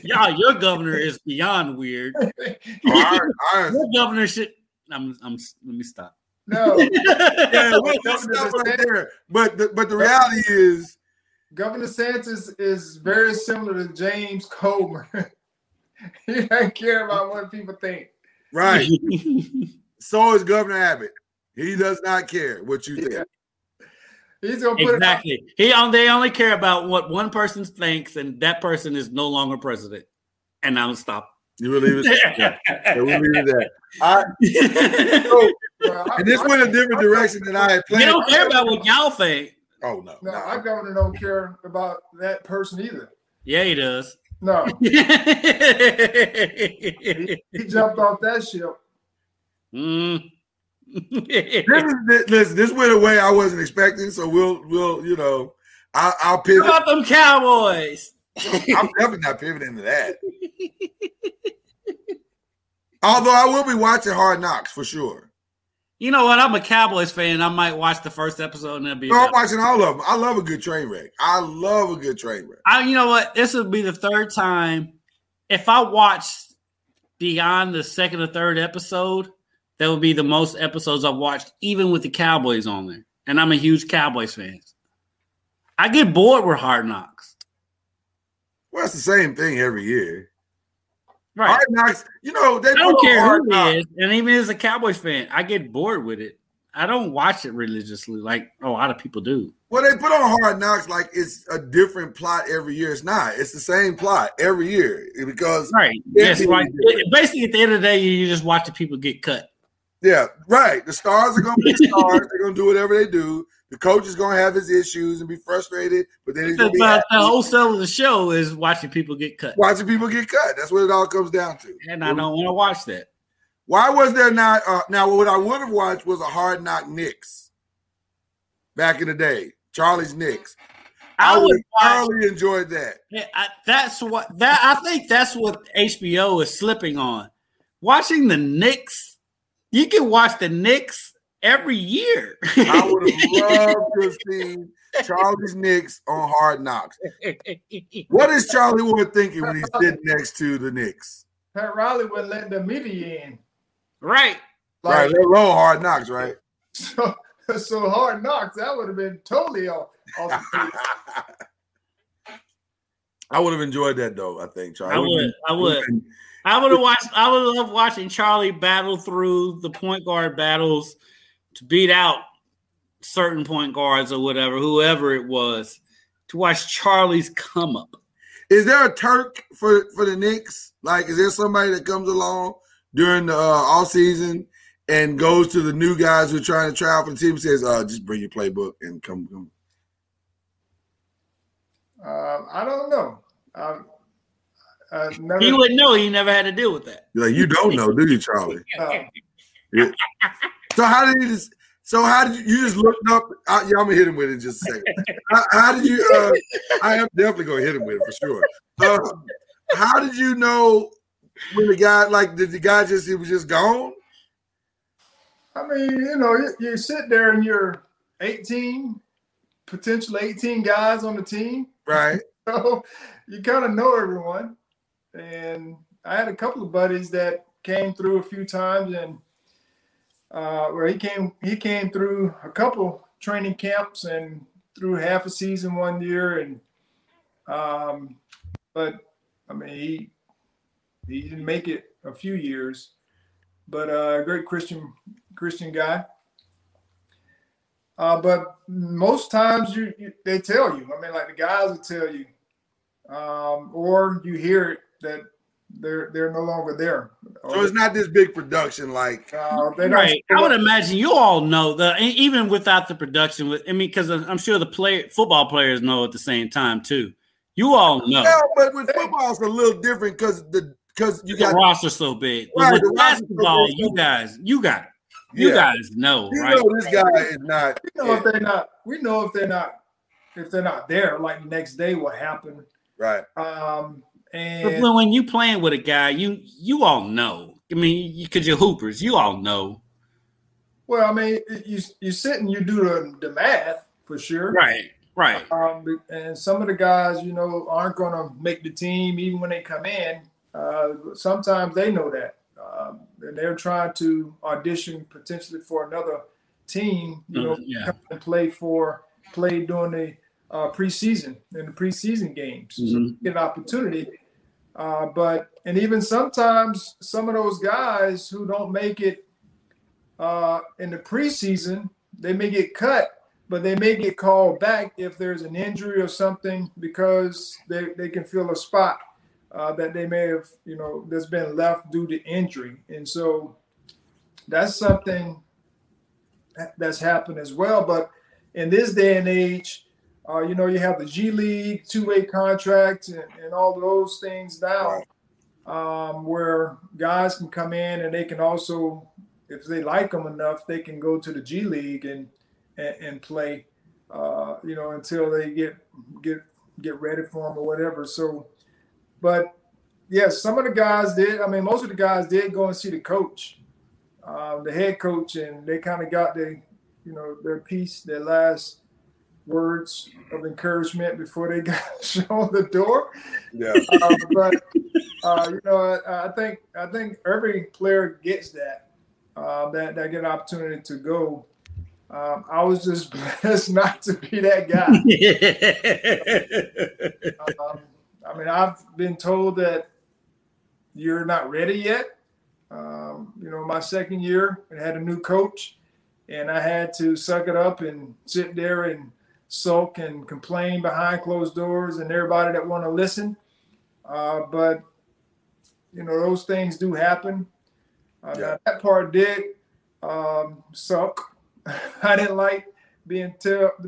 Y'all, your governor is beyond weird. Our- our- Your governor should. I'm. I'm. Let me stop. No, yeah, we'll, we'll stop right there. But the, but the reality is, Governor Santos is very similar to James Comer. he doesn't care about what people think. right. So is Governor Abbott. He does not care what you think. Yeah. He's gonna put exactly. He on. They only care about what one person thinks, and that person is no longer president. And I'm stop. You believe it? Yeah. yeah we leave it there. I, so, Well, I- and this I- went a different direction than I had You planned. don't care about what y'all think. Oh no, No, no. I governor don't care about that person either. Yeah, he does. No, mm. he jumped off that ship. This, is, this, listen, this went away I wasn't expecting, so we'll we'll you know I, I'll What pivot. about them Cowboys? I'm definitely not pivoting to that. Although I will be watching Hard Knocks for sure. You know what? I'm a Cowboys fan. I might watch the first episode and then be. No, I'm watching all of them. I love a good train wreck. I love a good train wreck. I, you know what? This will be the third time. If I watch beyond the second or third episode, that would be the most episodes I've watched, even with the Cowboys on there. And I'm a huge Cowboys fan. I get bored with Hard Knocks. Well, it's the same thing every year. Right. Hard Knocks, you know, they I don't care who it is. And even as a Cowboys fan, I get bored with it. I don't watch it religiously like oh, a lot of people do. Well, they put on Hard Knocks like it's a different plot every year. It's not. It's the same plot every year because Right. Yes, right. it. Basically, at the end of the day, you just watching people get cut. Yeah, right. The stars are gonna be stars. They're gonna do whatever they do. The coach is gonna have his issues and be frustrated, but then he's gonna be the whole sell of the show is watching people get cut. watching people get cut. That's what it all comes down to. And I don't want to watch that. Why was there not? Uh, now, what I would have watched was a Hard Knock Knicks back in the day. Charlie's Knicks. I I would would thoroughly enjoyed that. Yeah, I, that's what that I think that's what HBO is slipping on. Watching the Knicks, you can watch the Knicks every year. I would have loved to have seen Charlie's Knicks on Hard Knocks. What is Charlie Ward thinking when he's sitting next to the Knicks? Pat Riley wouldn't let the media in. right. Right, Like, they're low Hard Knocks, right? so, so hard knocks. That would have been totally off. off the. I would have enjoyed that though. I think Charlie. I would. I would. I would have watched. I would love watching Charlie battle through the point guard battles to beat out certain point guards or whatever, whoever it was, to watch Charlie's come up. Is there a Turk for for the Knicks? Like, is there somebody that comes along during the uh, off season and goes to the new guys who are trying to try out for the team and says, "Uh, just bring your playbook and come." come. Um, I don't know. Um, uh, never, He wouldn't know. He never had to deal with that. Like, you don't know, do you, Charlie? uh, Yeah. So how did you just? So how did you, you just looked up? I, yeah, I'm gonna hit him with it in just a second. how, how did you? Uh, I am definitely gonna hit him with it for sure. Uh, how did you know when the guy like did the guy just he was just gone? I mean, you know, you, you sit there and you're 18, potentially 18 guys on the team. Right. So you kind of know everyone. And I had a couple of buddies that came through a few times and uh, where he came he came through a couple training camps and through half a season one year and um, but I mean he he didn't make it a few years but uh, a great Christian Christian guy. Uh, but most times you, you they tell you I mean like the guys will tell you um, or you hear it that they're they're no longer there So it's not this big production like uh, Right. I would imagine you all know that e- even without the production. With I mean, because I'm sure the play football players know at the same time too. You all know Yeah, but with football it's a little different because the because you the got roster's so big. But with the roster's so basketball, you guys, you got it. You Yeah. guys know, you right? know this guy is not we know if they're not we know if they're not if they're not there like the next day what happened right. um But and when, when you playing with a guy, you you all know. I mean, because you're hoopers, you all know, well i mean you you sit and you do the, the math for sure right? Right. um and some of the guys you know aren't going to make the team even when they come in uh sometimes they know that um, and they're trying to audition potentially for another team you know Mhm, yeah. and play for play during the uh, preseason in the preseason games. So Mhm. get an opportunity. Uh, but and even sometimes some of those guys who don't make it uh, in the preseason, they may get cut, but they may get called back if there's an injury or something because they, they can fill a spot uh, that they may have, you know, that's been left due to injury. And so that's something that's happened as well. But in this day and age, uh, you know, you have the G League two-way contract and, and all those things now, um, where guys can come in and they can also, if they like them enough, they can go to the G League and and, and play, uh, you know, until they get get get ready for them or whatever. So, but yes, some of the guys did. I mean, most of the guys did go and see the coach, um, the head coach, and they kind of got the, you know, their piece, their last words of encouragement before they got shown the door. Yeah. Um, but uh, you know, I, I, think I think every player gets that uh, that that get an opportunity to go. Um, I was just blessed not to be that guy. um, I mean, I've been told that you're not ready yet. Um, you know, my second year, I had a new coach, and I had to suck it up and sit there and sulk and complain behind closed doors and everybody that want to listen. Uh, but you know, those things do happen. Uh, yeah. That part did um, suck. I didn't like being,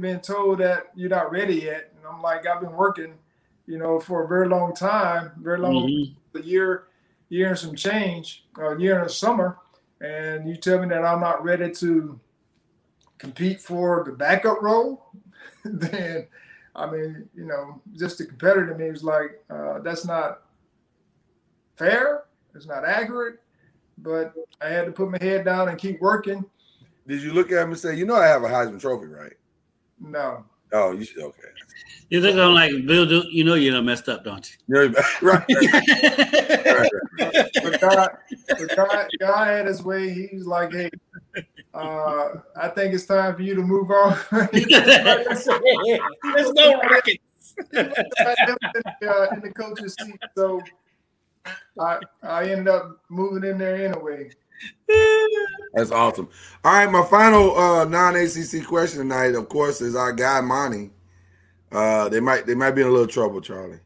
being told that you're not ready yet. And I'm like, I've been working, you know, for a very long time, very long, mm-hmm. a year, year and some change, a year and a summer. And you tell me that I'm not ready to compete for the backup role, then I mean, you know, just the competitor to me was like, uh, that's not fair. It's not accurate. But I had to put my head down and keep working. Did you look at him and say, you know, I have a Heisman Trophy, right? No. Oh, you should. Okay. You think I'm like Bill? Do, you know you done messed up, don't you? Yeah, right. right, right, right. But God, but God, God had his way. He's like, hey, uh, I think it's time for you to move on. There's no rockets. in, uh, in the coach's seat, so I I ended up moving in there anyway. That's awesome. All right, my final uh, non-ACC question tonight, of course, is our guy Monty. Uh, they might they might be in a little trouble, Charlie.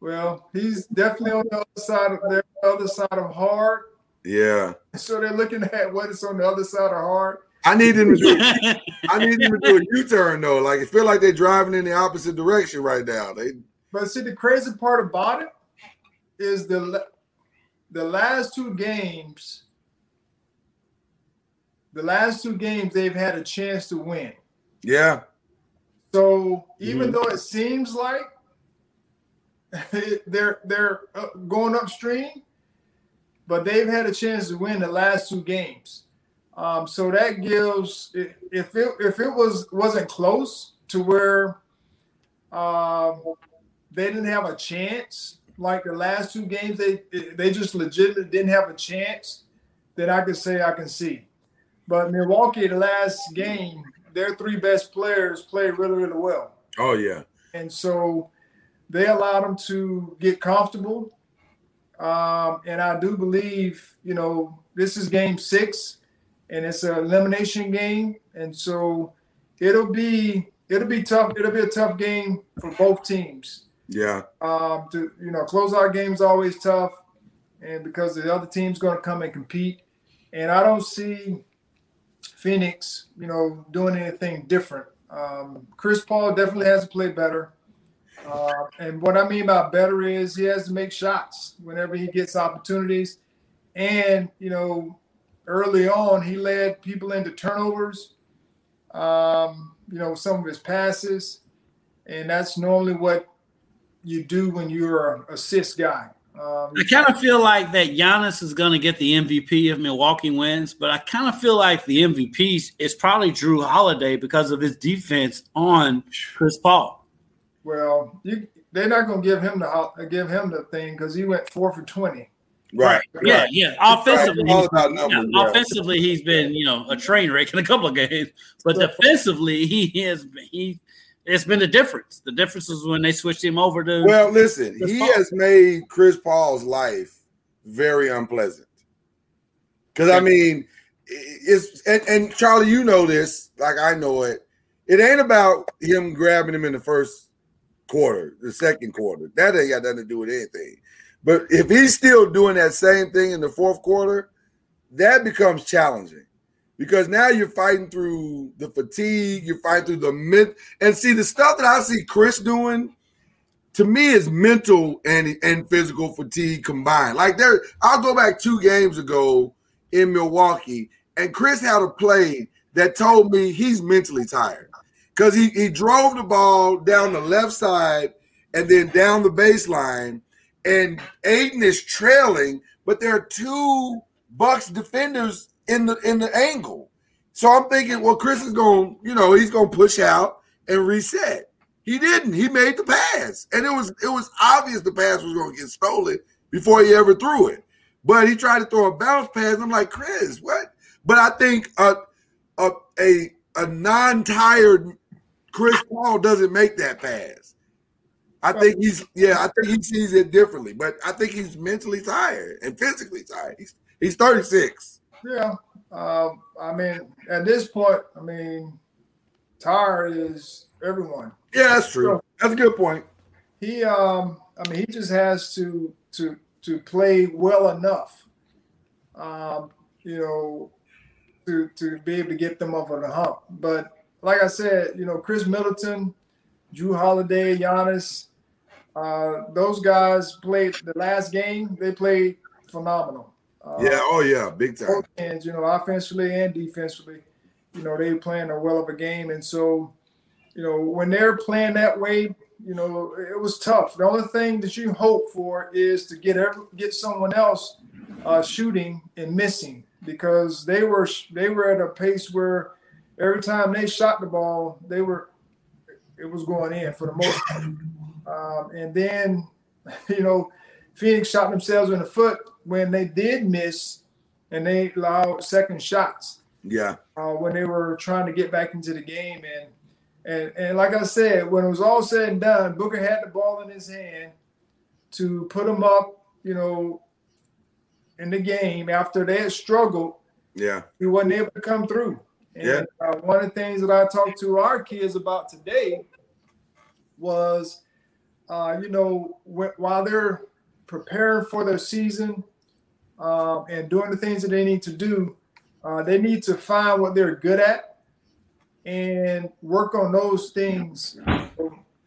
Well, he's definitely on the other side of the other side of hard. Yeah. So they're looking at what is on the other side of hard. I need them to do. I need them to do a U-turn though. Like it feel like they're driving in the opposite direction right now. They. But see, the crazy part about it is the the last two games. The last two games they've had a chance to win. Yeah. So even mm-hmm. though it seems like they're they're uh, going upstream, but they've had a chance to win the last two games. Um, so that gives if it if it was wasn't close to where um, they didn't have a chance, like the last two games, they they just legitimately didn't have a chance. that I could say I can see. But Milwaukee, the last game, their three best players played really, really well. Oh yeah. And so they allowed them to get comfortable. Um, and I do believe, you know, this is game six and it's an elimination game. And so it'll be it'll be tough. It'll be a tough game for both teams. Yeah. Um, to you know, closeout games always tough, and because the other team's going to come and compete, and I don't see Phoenix, you know, doing anything different. Um, Chris Paul definitely has to play better. Uh, and what I mean by better is he has to make shots whenever he gets opportunities. And, you know, early on, he led people into turnovers, um, you know, some of his passes. And that's normally what you do when you're an assist guy. Um, I kind of feel like that Giannis is going to get the MVP if Milwaukee wins, but I kind of feel like the MVP is probably Jrue Holiday because of his defense on Chris Paul. Well, you, they're not going to give him the give him the thing because he went four for twenty. Right. Yeah, yeah. Offensively, right. yeah, offensively, he's been you know a train wreck in a couple of games, but defensively, he has he it's been the difference. The difference is when they switched him over to. Well, listen, Chris he Paul. has made Chris Paul's life very unpleasant. Because I mean, it's and, and Charlie, you know this, like I know it. It ain't about him grabbing him in the first quarter, the second quarter. That ain't got nothing to do with anything. But if he's still doing that same thing in the fourth quarter, that becomes challenging because now you're fighting through the fatigue, you're fighting through the mint, and see the stuff that I see Chris doing. To me, is mental and and physical fatigue combined. Like there, I'll go back two games ago in Milwaukee, and Chris had a play that told me he's mentally tired because he he drove the ball down the left side and then down the baseline, and Ayton is trailing, but there are two Bucks defenders in the in the angle. So I'm thinking, well, Chris is going, you know, he's going to push out and reset. He didn't. He made the pass, and it was it was obvious the pass was going to get stolen before he ever threw it. But he tried to throw a bounce pass. I'm like, Chris, what? But I think a a a, a non-tired Chris Paul doesn't make that pass. I think he's yeah, I think he sees it differently, but I think he's mentally tired and physically tired. He's he's 36. Yeah. Um, I mean, at this point, I mean, tired is everyone. Yeah, that's true. That's a good point. He um I mean he just has to to to play well enough. Um, you know, to to be able to get them over the hump. But like I said, you know, Khris Middleton, Jrue Holiday, Giannis, uh, those guys played the last game. They played phenomenal. Uh, yeah. Oh yeah. Big time. And you know, offensively and defensively, you know, they playing a well of a game. And so, you know, when they're playing that way, you know, it was tough. The only thing that you hope for is to get every, get someone else uh, shooting and missing because they were they were at a pace where every time they shot the ball, they were it was going in for the most part. Um, and then, you know, Phoenix shot themselves in the foot when they did miss and they allowed second shots. Yeah. Uh, when they were trying to get back into the game. And, and, and like I said, when it was all said and done, Booker had the ball in his hand to put them up, you know, in the game after they had struggled. Yeah. He wasn't able to come through. And Yeah. uh, one of the things that I talked to our kids about today was, uh, you know, wh- while they're preparing for their season um, and doing the things that they need to do, uh, they need to find what they're good at and work on those things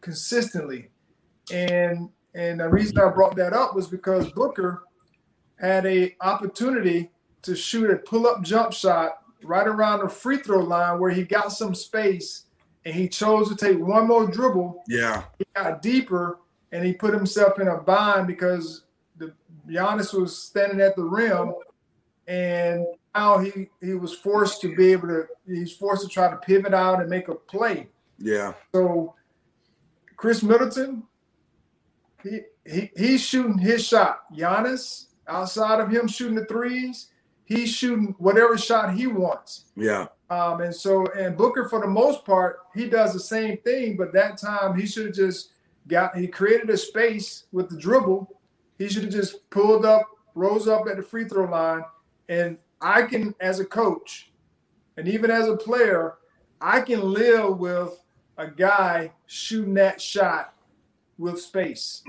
consistently. And and the reason I brought that up was because Booker had a opportunity to shoot a pull-up jump shot right around the free throw line where he got some space and he chose to take one more dribble. Yeah. He got deeper and he put himself in a bind because the Giannis was standing at the rim and now he he was forced to be able to he's forced to try to pivot out and make a play. Yeah. So Khris Middleton, he, he he's shooting his shot. Giannis, outside of him shooting the threes, he's shooting whatever shot he wants. Yeah. Um, and so and Booker for the most part, he does the same thing, but that time he should have just got he created a space with the dribble. He should have just pulled up, rose up at the free throw line. And I can, as a coach, and even as a player, I can live with a guy shooting that shot with space.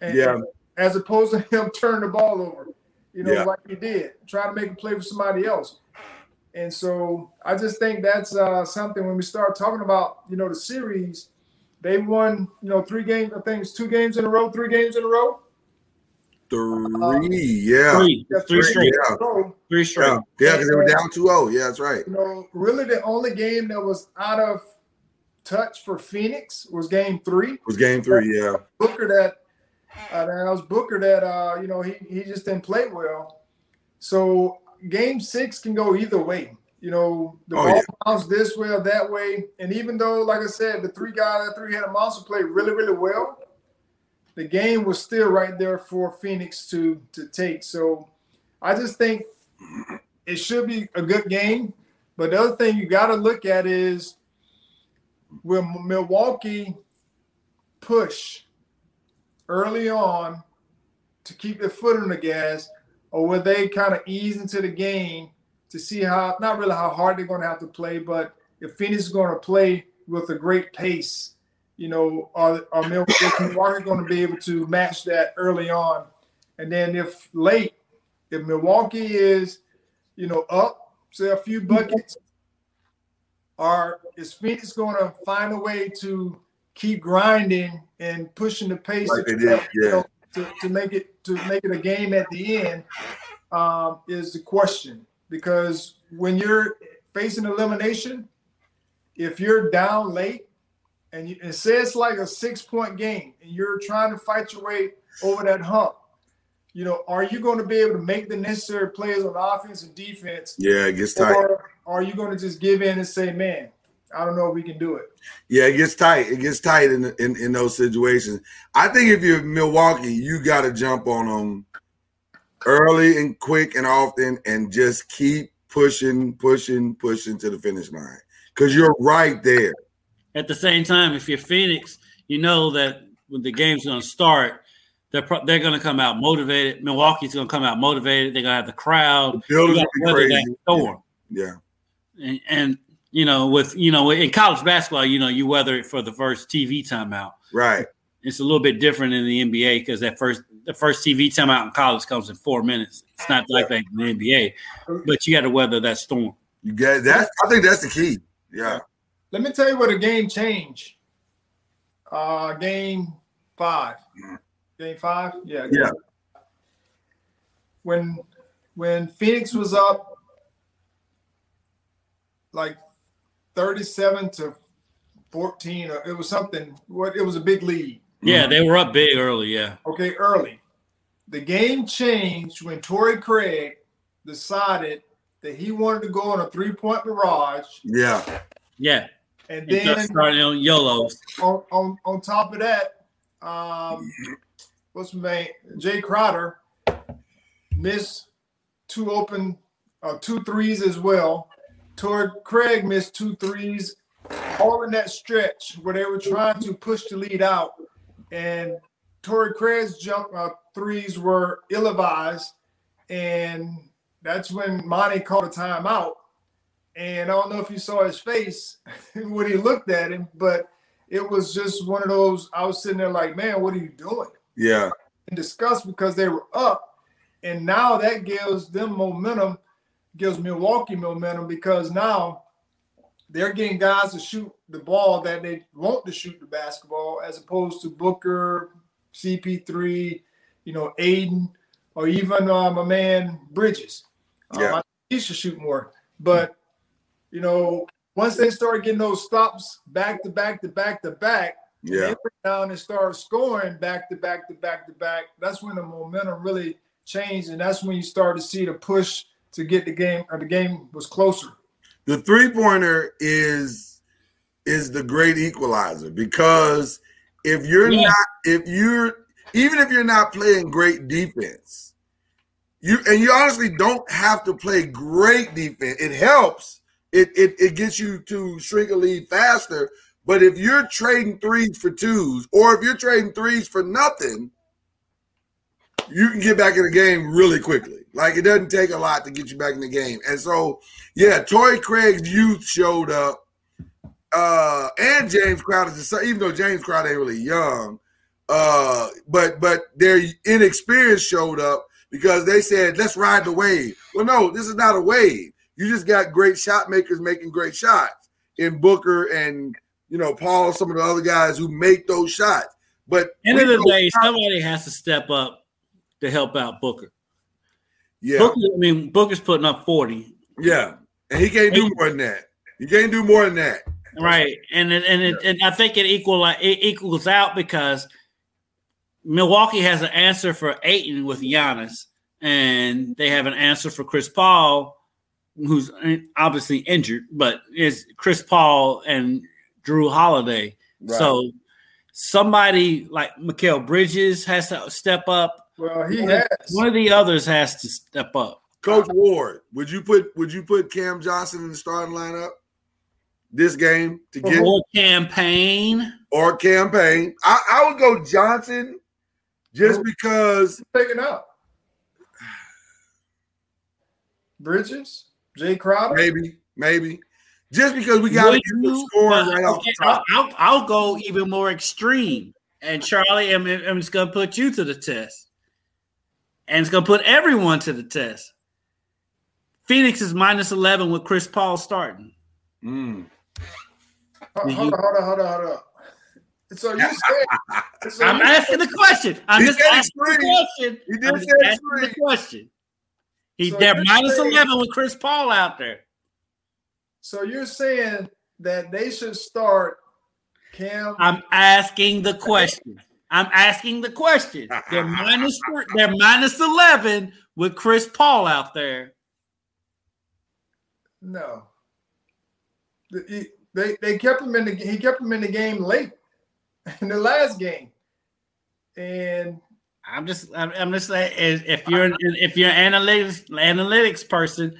And, Yeah. as opposed to him turning the ball over, you know, Yeah. like he did, trying to make a play for somebody else. And so I just think that's uh, something when we start talking about, you know, the series, they won, you know, three games, I think it's two games in a row, three games in a row. Three. Yeah. Three, That's three straight, Yeah. So, three straight. Yeah. Yeah. Because they were down 2-0. Yeah, that's right. you know, really the only game that was out of touch for Phoenix was game three. It was game three. Yeah. Booker that uh, that was Booker that uh, you know he he just didn't play well. So game six can go either way. You know, the Oh, ball yeah. bounced this way or that way. And even though, like I said, the three guys, that three headed monster played really, really well, the game was still right there for Phoenix to to take. So I just think it should be a good game. But the other thing you got to look at is will Milwaukee push early on to keep their foot on the gas, or will they kind of ease into the game to see how not really how hard they're going to have to play, but if Phoenix is going to play with a great pace, you know, are, are Milwaukee going to be able to match that early on And then if late, if Milwaukee is, you know, up, say a few buckets, are is Phoenix going to find a way to keep grinding and pushing the pace Like to, they did, you know, yeah. to, to make it to make it a game at the end um, is the question. Because when you're facing elimination, if you're down late and you, it says like a six point game and you're trying to fight your way over that hump, you know, are you going to be able to make the necessary plays on offense and defense? Yeah, it gets tight. Or are you going to just give in and say, man, I don't know if we can do it? Yeah, it gets tight. It gets tight in, in in those situations. I think if you're Milwaukee, you got to jump on them early and quick and often, and just keep pushing, pushing, pushing to the finish line because you're right there. At the same time, if you're Phoenix, you know that when the game's going to start, they're pro- they're going to come out motivated. Milwaukee's going to come out motivated. They're going to have the crowd. The building's gonna gotta be weather crazy. storm. Yeah, And, and you know, with you know, in college basketball, you know, you weather it for the first TV timeout. right. It's a little bit different in the NBA because that first the first TV timeout in college comes in four minutes. It's not like that in the NBA, but you got to weather that storm. You get that. I think that's the key. Yeah. Let me tell you what a game changed. Uh, game five. Game five? Yeah. Yeah. When when Phoenix was up like 37 to 14, or it was something, what it was a big lead. Yeah, they were up big early. Yeah, Okay, early. The game changed when Torrey Craig decided that he wanted to go on a three-point barrage, Yeah. yeah. and And then just starting on YOLOs. on, on on top of that, um, what's my name? Jae Crowder missed two open, uh, two threes as well. Torrey Craig missed two threes, all in that stretch where they were trying to push the lead out, and Torrey Craig's jump uh, threes were ill-advised, and that's when Monty called a timeout. And I don't know if you saw his face when he looked at him, but it was just one of those. I was sitting there like, man, what are you doing? Yeah. In disgust because they were up, and now that gives them momentum, gives Milwaukee momentum because now they're getting guys to shoot the ball that they want to shoot the basketball, as opposed to Booker, CP3, you know, Ayton, or even uh, my man Bridges. Um, Yeah. I think he should shoot more, but you know, once they start getting those stops back to back to back to back, Yeah. they went down and started scoring back to back to back to back. That's when the momentum really changed, and that's when you start to see the push to get the game. Or the game was closer. The three pointer is is the great equalizer because if you're Yeah. not if you're even if you're not playing great defense you and you honestly don't have to play great defense it helps it it, it gets you to shrink a lead faster but if you're trading threes for twos or if you're trading threes for nothing you can get back in the game really quickly. Like it doesn't take a lot to get you back in the game. And so, yeah, Torrey Craig's youth showed up, uh, and James Crowder, even though James Crowder ain't really young, uh, but but their inexperience showed up because they said, "Let's ride the wave." Well, no, this is not a wave. You just got great shot makers making great shots in Booker and you know Paul, some of the other guys who make those shots. But End of the day, somebody has to step up to help out Booker. Yeah, Booker, I mean, Booker's putting up forty, Yeah, and he can't do more than that. He can't do more than that. right? And it, and it, and I think it equal it equals out because Milwaukee has an answer for Ayton with Giannis, and they have an answer for Chris Paul, who's obviously injured, but is Chris Paul and Jrue Holiday. So somebody like Mikal Bridges has to step up. Well, he One has. of- One of the others has to step up. Coach Ward, would you put would you put Cam Johnson in the starting lineup this game to get Or Cam Payne. or Cam Payne? I, I would go Johnson just because Taken out. Bridges, Jae Crowder. maybe maybe just because we got to Would get the you- scoring right off the top. I'll, I'll, I'll go even more extreme. And Charlie, I'm, I'm just going to put you to the test. And it's going to put everyone to the test. Phoenix is minus 11 with Chris Paul starting. Mm. Hold on, hold on, hold on, hold on. So you said so I'm you asking the question. I'm He just asking the question. He did I'm just say asking the question. He, So they're you're minus saying- 11 with Chris Paul out there. So you're saying that they should start Cam. I'm asking the question. I'm asking the question. They're minus three, they're minus 11 with Chris Paul out there. No. The- he- They they kept him in the he kept him in the game late in the last game, and I'm just I'm, I'm just saying if if you're an, if you're an analytics analytics person,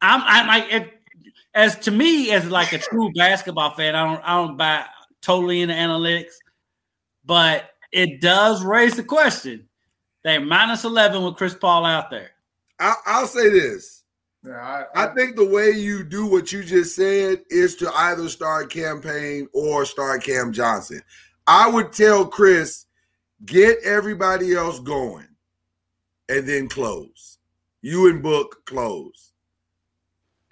I'm I'm like it, as to me as like a true basketball fan, I don't I don't buy totally into analytics, but it does raise the question. They're minus eleven with Chris Paul out there. I, I'll say this. yeah, I, I think the way you do what you just said is to either start Cam Payne or start Cam Johnson. I would tell Chris, get everybody else going and then close. You and Book close.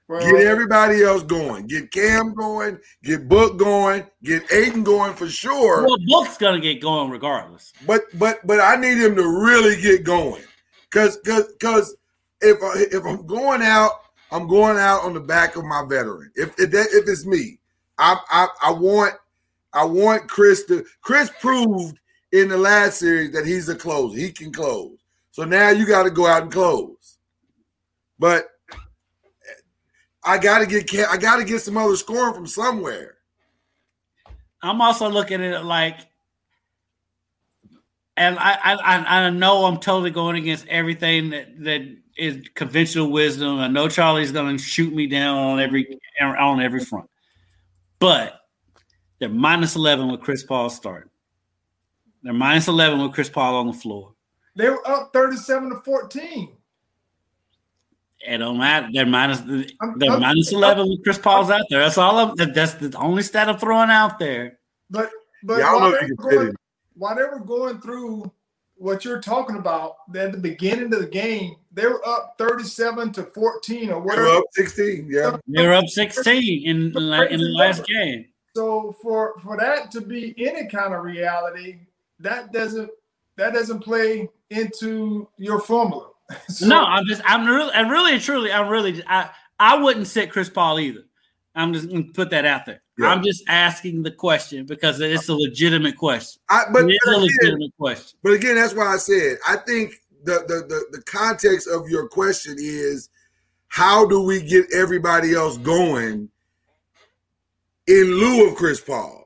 Well, Get everybody else going. Get Cam going, get Book going, get Ayton going for sure. Well, Book's gonna get going regardless. But but but I need him to really get going, cause cause cause if I, if I'm going out, I'm going out on the back of my veteran. If if, that, if it's me, I, I I want I want Chris to Chris proved in the last series that he's a closer. He can close. So now you got to go out and close. But I got to get I got to get some other scoring from somewhere. I'm also looking at it like, and I, I I I know I'm totally going against everything that that is conventional wisdom. I know Charlie's going to shoot me down on every on every front, but they're minus eleven with Chris Paul starting. They're minus eleven with Chris Paul on the floor. they were up thirty-seven to fourteen. It don't matter. They're minus. I'm- They're I'm- minus eleven with Chris Paul's out there. That's all. I'm, that's the only stat I'm throwing out there. But but Yeah, while, they you were can fit going, while they were going through what you're talking about at the beginning of the game, they were up thirty-seven to fourteen or They whatever. were up 16. Yeah. They were up sixteen in in the last game. So for for that to be any kind of reality, that doesn't that doesn't play into your formula. So- No, I'm just I'm really and really truly I'm really I I wouldn't sit Chris Paul either. I'm just gonna put that out there. Yeah. I'm just asking the question because it's a legitimate question. I, but, it is but a again, legitimate question. But again, that's why I said I think the, the the the context of your question is how do we get everybody else going in lieu of Chris Paul?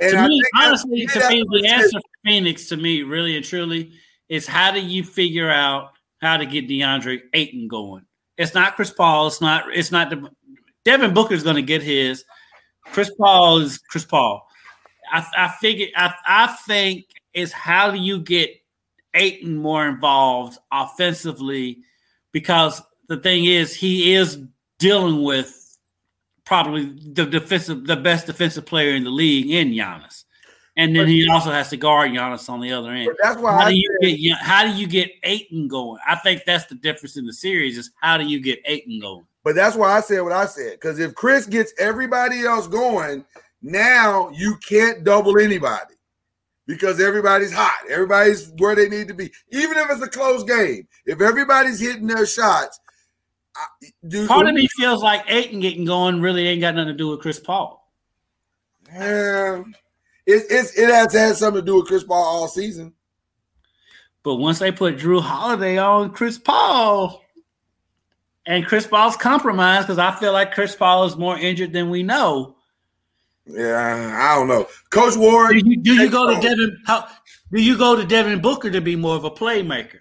And to I me, honestly, to me, the answer for Phoenix to me, really and truly, is how do you figure out how to get DeAndre Ayton going? It's not Chris Paul. It's not. It's not. The, Devin Booker's going to get his. Chris Paul is Chris Paul. I, I figure. I, I think is how do you get Ayton more involved offensively? Because the thing is, he is dealing with probably the defensive, the best defensive player in the league in Giannis, and then he also has to guard Giannis on the other end. But that's why How I do you said, get how do you get Ayton going? I think that's the difference in the series is how do you get Ayton going? but that's why I said what I said. Because if Chris gets everybody else going, now you can't double anybody because everybody's hot. Everybody's where they need to be. Even if it's a close game, if everybody's hitting their shots, I, do Part of me feels like Ayton getting going really ain't got nothing to do with Chris Paul. Yeah, it, it's it has had something to do with Chris Paul all season. But once they put Jrue Holiday on Chris Paul, and Chris Paul's compromised because I feel like Chris Paul is more injured than we know. Yeah, I don't know. Coach Ward, Do you, do you go to Devin? How do you go to Devin Booker to be more of a playmaker?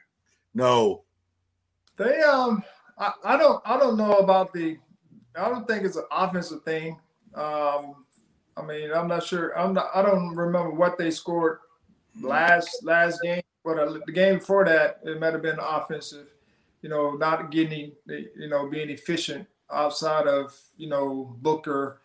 no. They um I, I don't I don't know about the I don't think it's an offensive thing. Um I mean I'm not sure I'm not I don't remember what they scored last last game, but uh, the game before that it might have been offensive. You know, not getting you know being efficient outside of you know Booker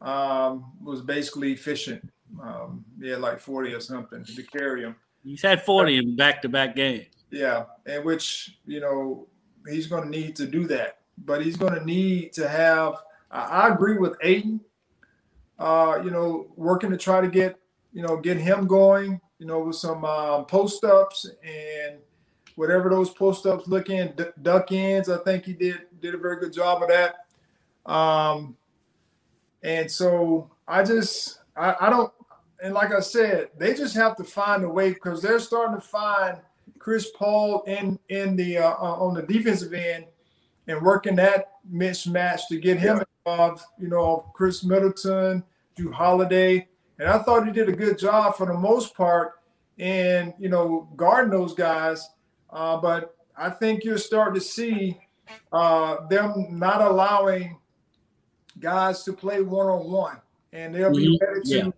um, was basically efficient. Um, had like 40 or something to carry him. He's had forty in back to back games. Yeah, and which you know he's going to need to do that, but he's going to need to have. I, I agree with Ayton. Uh, you know, working to try to get you know get him going. You know, with some um, post ups and whatever those post ups look in d- duck-ins. I think he did did a very good job of that. Um, and so I just I, I don't and like I said, they just have to find a way because they're starting to find Chris Paul in in the uh, uh, on the defensive end and working that mismatch to get him involved. You know, Khris Middleton, Jrue Holiday, and I thought he did a good job for the most part in you know guarding those guys. Uh, but I think you're starting to see uh, them not allowing guys to play one on one, and they'll be ready to, Yeah.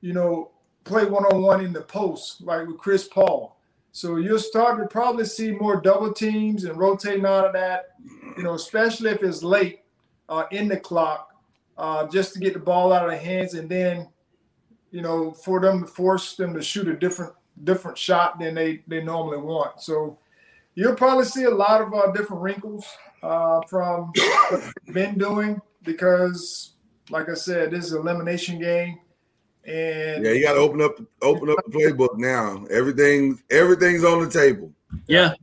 you know, play one on one in the post, like with Chris Paul. So you'll start to probably see more double teams and rotating out of that, you know, especially if it's late uh, in the clock, uh, just to get the ball out of their hands, and then, you know, for them to force them to shoot a different different shot than they they normally want. So you'll probably see a lot of uh, different wrinkles uh, from what they've been doing because, like I said, this is an elimination game, and Yeah, you got to open up open up the playbook now. Everything everything's on the table. Yeah.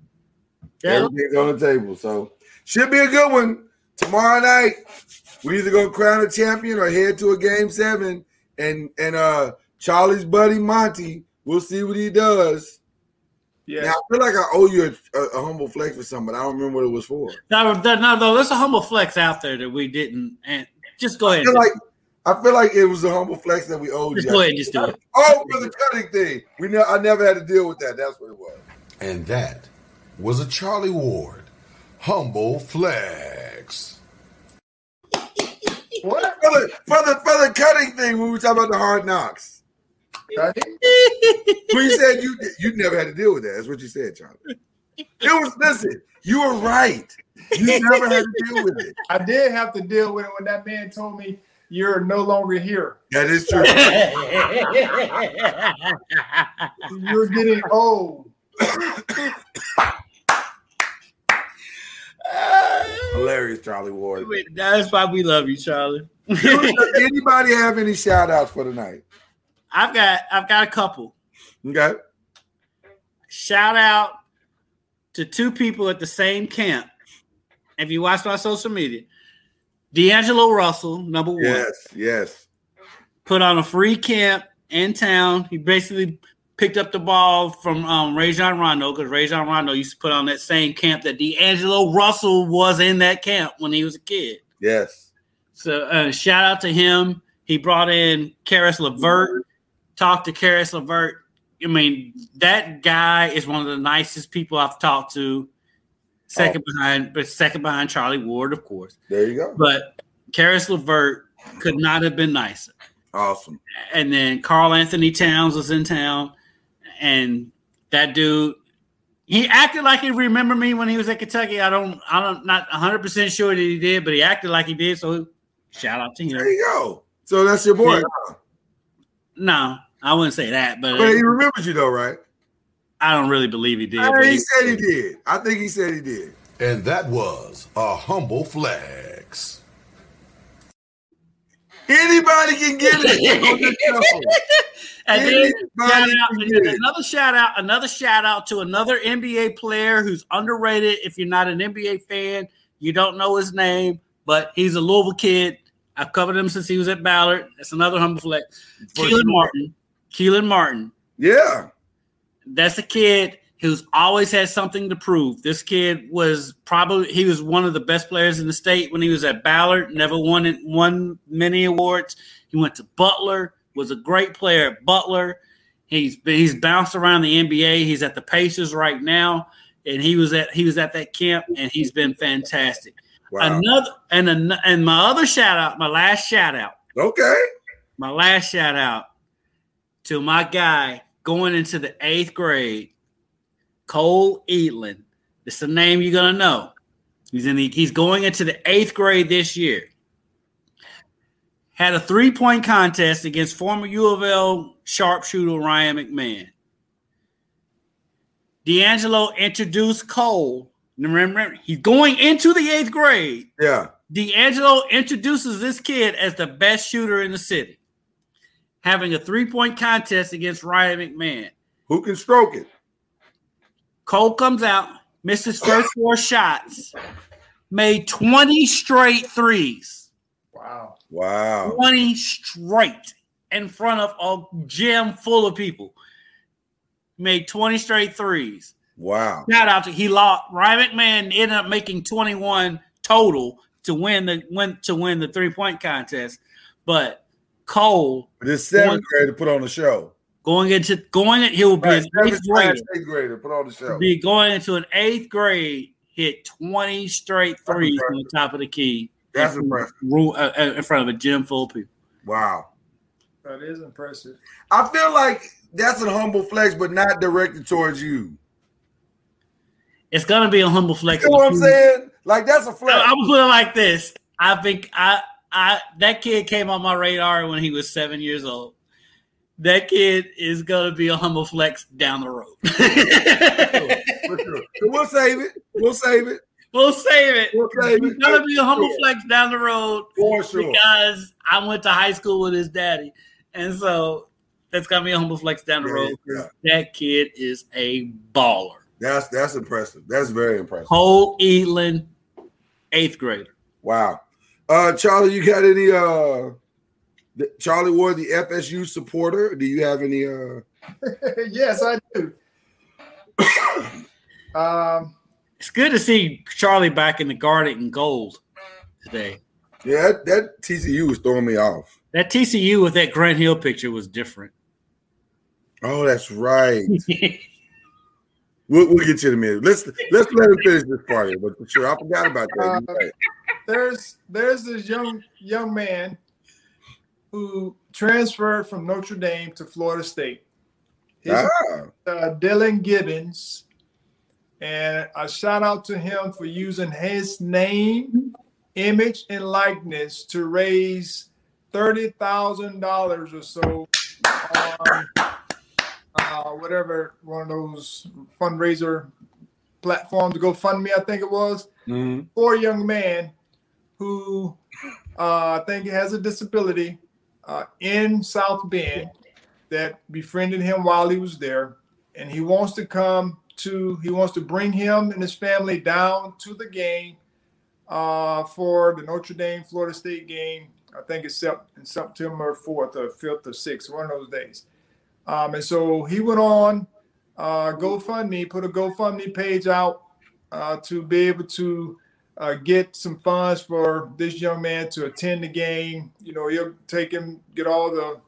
Yeah. Everything's on the table. So should be a good one tomorrow night. We either gonna crown a champion or head to a game seven, and and uh Charlie's buddy Monty. We'll see what he does. yeah, Now, I feel like I owe you a, a, a humble flex for something, but I don't remember what it was for. No, no, no, no, there's a humble flex out there that we didn't. And just go I ahead. feel like I feel like it was a humble flex that we owed Just you. go ahead and just do it. Oh, for the cutting thing. We ne- I never had to deal with that. That's what it was. And that was a Charlie Ward humble flex. What? For the, for the for the cutting thing, when we were talking about the hard knocks. Right? When you said you you never had to deal with that. That's what you said, Charlie. It was listen, you were right. You never had to deal with it. I did have to deal with it when that man told me you're no longer here. That is true. You're getting old. Hilarious, Charlie Ward. That's why we love you, Charlie. Anybody have any shout outs for tonight? I've got I've got a couple. Okay. Shout out to two people at the same camp. If you watch my social media, D'Angelo Russell, number one, Yes, yes. put on a free camp in town. He basically picked up the ball from um, Rajon Rondo because Rajon Rondo used to put on that same camp that D'Angelo Russell was in that camp when he was a kid. Yes. So uh, shout out to him. He brought in Caris LeVert, talked to Caris LeVert. I mean, that guy is one of the nicest people I've talked to. Second behind, but second behind Charlie Ward, of course. There you go. But Caris LeVert could not have been nicer. Awesome. And then Karl-Anthony Towns was in town, and that dude, he acted like he remembered me when he was at Kentucky. I don't, I don't, not 100 percent sure that he did, but he acted like he did. So shout out to him. There you go. So that's your boy. Yeah. No, I wouldn't say that, but But he remembers you though, right? I don't really believe he did. I but he he- said he did. I think he said he did. And that was a humble flex. Anybody can get it on this show. And then shout out, and get then it. another shout out, another shout out to another NBA player who's underrated. If you're not an NBA fan, you don't know his name, but he's a Louisville kid. I've covered him since he was at Ballard. That's another humble flex. Kelan sure. Martin. Kelan Martin. Yeah. That's a kid who's always had something to prove. This kid was probably he was one of the best players in the state when he was at Ballard. Never won it, won many awards. He went to Butler. Was a great player at Butler. He's he's bounced around the NBA. He's at the Pacers right now, and he was at he was at that camp, and he's been fantastic. Wow. Another and an, and my other shout out, my last shout out, Okay. my last shout out to my guy going into the eighth grade, Cole Eatland. It's a name you're gonna know. He's in the he's going into the eighth grade this year. Had a three point contest against former U of L sharpshooter Ryan McMahon. D'Angelo introduced Cole. Remember, he's going into the eighth grade. Yeah. D'Angelo introduces this kid as the best shooter in the city, having a three point contest against Ryan McMahon. Who can stroke it? Cole comes out, misses first four shots, made 20 straight threes. Wow. Wow. 20 straight in front of a gym full of people. Made 20 straight threes. Wow. Shout out to he lost. Ryan McMahon ended up making 21 total to win the win to win the three point contest. But Cole This seventh One- to put on the show. Going into going in, he will be Right, an eighth grader. eighth grader put on the show. Be going into an eighth grade, hit 20 straight threes from the top of the key. That's in, impressive. ru- uh, uh, in front of a gym full of people. Wow. That is impressive. I feel like that's a humble flex, but not directed towards you. It's gonna be a humble flex. You know what I'm saying? Like that's a flex. I'm gonna it like this. I think I I that kid came on my radar when he was seven years old. That kid is gonna be a humble flex down the road. For sure. So we'll save it. We'll save it we'll save it. We'll save He's it. gonna be a humble Sure. flex down the road for sure. because I went to high school with his daddy, and so that's gonna be a humble flex down the Yeah, road. yeah. That kid is a baller. That's that's impressive. That's very impressive. Cole Eatland, eighth grader. Wow. Uh Charlie, you got any uh the- Charlie Ward, the FSU supporter? Do you have any uh yes, I do. um, It's good to see Charlie back in the Garnet and Gold today. yeah, that, that TCU was throwing me off. That TCU with that Grant Hill picture was different. Oh, that's right. We'll, we'll get you in a minute. Let's let's let him finish this party. But for sure, I forgot about that. You're right. there's there's this young young man who transferred from Notre Dame to Florida State. His Ah, uh, Dillan Gibbons, and a shout out to him for using his name, image, and likeness to raise thirty thousand dollars or so on uh, whatever one of those fundraiser platforms, GoFundMe, I think it was mhm. poor young man who uh, I think has a disability uh, in South Bend that befriended him while he was there, and he wants to come to. He wants to bring him and his family down to the game uh, for the Notre Dame Florida State game. I think it's in September fourth or fifth or sixth, one of those days. Um, and so he went on uh, GoFundMe, put a GoFundMe page out uh, to be able to uh, get some funds for this young man to attend the game. You know, he'll take him, get all the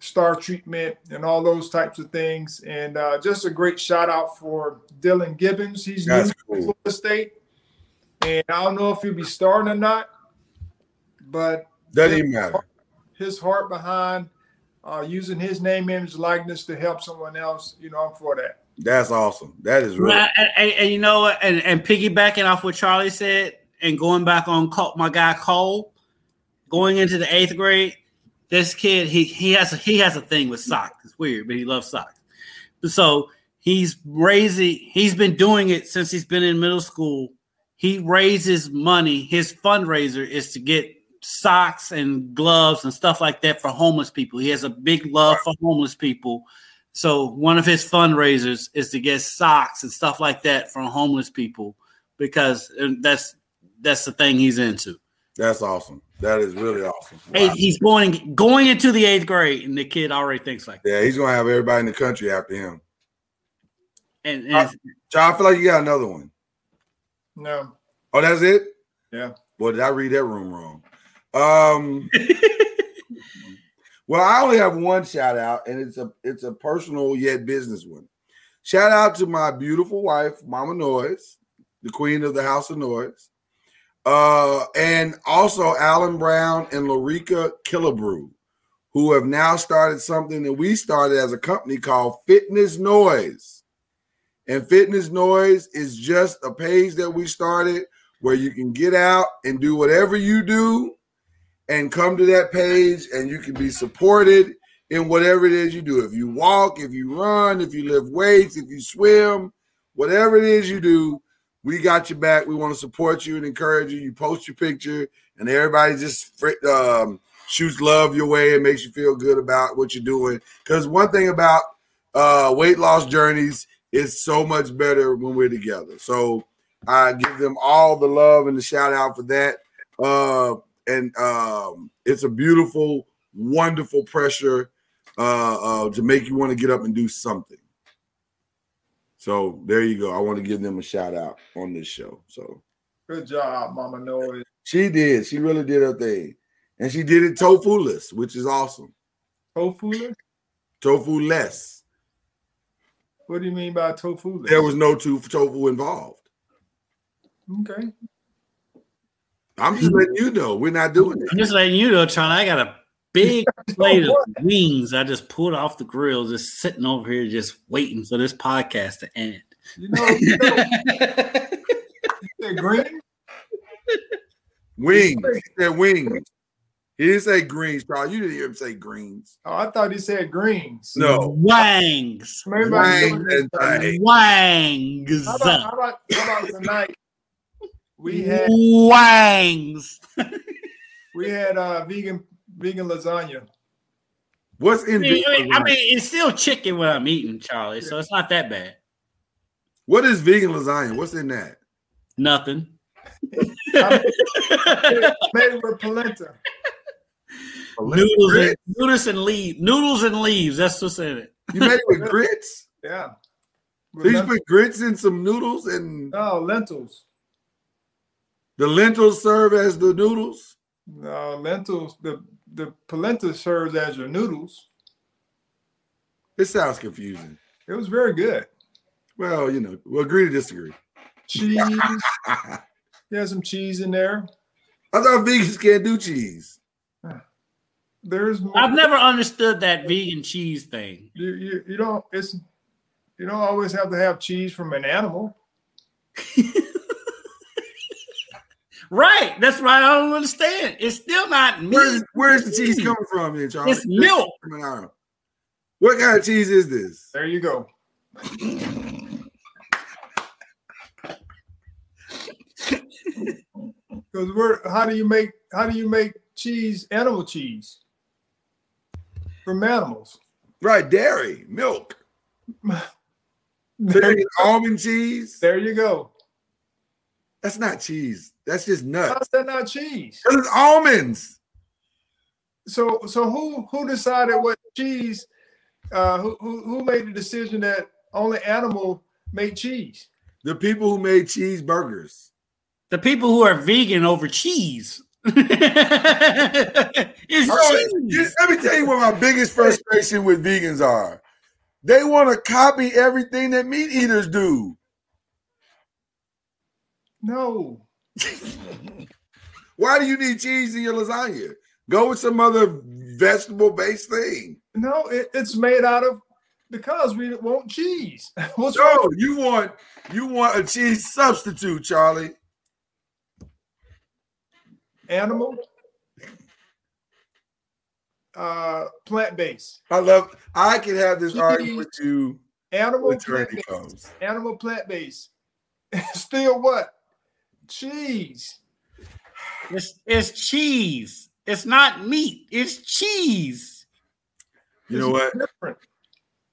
star treatment and all those types of things. And uh, just a great shout out for Dillan Gibbons. He's new That's to. Florida State. And I don't know if he'll be starting or not, but Doesn't even matter. his heart behind uh, using his name, image, likeness to help someone else, you know, I'm for that. That's awesome. That is really and, and- and you know what? And, and piggybacking off what Charlie said, and going back on my guy Cole, going into the eighth grade, this kid he he has a, he has a thing with socks. It's weird, but he loves socks. So he's raising. He's been doing it since he's been in middle school. He raises money. His fundraiser is to get socks and gloves and stuff like that for homeless people. He has a big love for homeless people. So one of his fundraisers is to get socks and stuff like that from homeless people because that's that's the thing he's into. that's awesome. That is really awesome. Hey, Wow. he's going going into the eighth grade, and the kid already thinks like that. Yeah, he's gonna have everybody in the country after him. And, and Uh, John, I feel like you got another one. No. Oh, that's it? Yeah. Boy, did I read that room wrong? Um well, I only have one shout out, and it's a it's a personal yet business one. Shout out to my beautiful wife, Mama Noise, the queen of the House of Noise. Uh, and also Alan Brown and Lorica Killebrew, who have now started something that we started as a company called Fitness Noise. And Fitness Noise is just a page that we started where you can get out and do whatever you do and come to that page and you can be supported in whatever it is you do. If you walk, if you run, if you lift weights, if you swim, whatever it is you do, we got your back. We want to support you and encourage you. You post your picture, and everybody just um, shoots love your way and makes you feel good about what you're doing. Because one thing about uh, weight loss journeys is so much better when we're together. So I give them all the love and the shout out for that. Uh, and um, it's a beautiful, wonderful pressure uh, uh, to make you want to get up and do something. So there you go. I want to give them a shout out on this show. So Good job, Mama Noise. she did. She really did her thing, and she did it tofu-less, which is awesome. Tofu? Tofu less. What do you mean by tofu? There was no to- tofu involved. Okay. I'm just letting you know we're not doing it. I'm just letting you know, Charlie. I got a big plate of wings. I just pulled off the grill, just sitting over here, just waiting for this podcast to end. You know, you know green? Wings. He said wings. He didn't say greens, Charles. You didn't hear him say greens. Oh, I thought he said greens. No. Wangs, Maybe I Wang should- and thang. wangs, How about, how about how about tonight? We had wangs. we had uh vegan vegan lasagna. What's I in mean, vegan I mean, I mean, it's still chicken when I'm eating, Charlie. So it's not that bad. What is vegan lasagna? What's in that? Nothing. Made with polenta. noodles, and, noodles and leaves. Noodles and leaves. That's what's in it. You made it with grits? Yeah. So you put grits in some noodles and No lentils. The lentils serve as the noodles? No lentils. The the polenta serves as your noodles. It sounds confusing. It was very good. Well, you know, we'll agree to disagree. Cheese. I There's some cheese in there. I thought vegans can't do cheese. There's more. I've never understood that vegan cheese thing. You, you you don't it's you don't always have to have cheese from an animal. Right. That's right. I don't understand. It's still not meat. Where's, where's the cheese coming from here, Charles? It's milk. What kind of cheese is this? There you go. Because we're how do you make how do you make cheese animal cheese from animals? Right, dairy, milk. So There, you get almond cheese. there you go. That's not cheese. That's just nuts. How's that not cheese? 'Cause it's almonds. So so who who decided what cheese? Uh, who, who who made the decision that only animal made cheese? The people who made cheeseburgers. The people who are vegan over cheese. it's Oh, cheese. Let me tell you what my biggest frustration with vegans are. They want to copy everything that meat eaters do. No, Why do you need cheese in your lasagna? Go with some other vegetable-based thing. no, it, it's made out of because we want cheese. What's wrong? You want you want a cheese substitute, Charlie. Animal, uh, plant based. I love. I can have this Cheese. argument with you Animal plant based. Animal plant based. Still what? Cheese. It's, it's cheese. It's not meat. It's cheese. You know what? Different.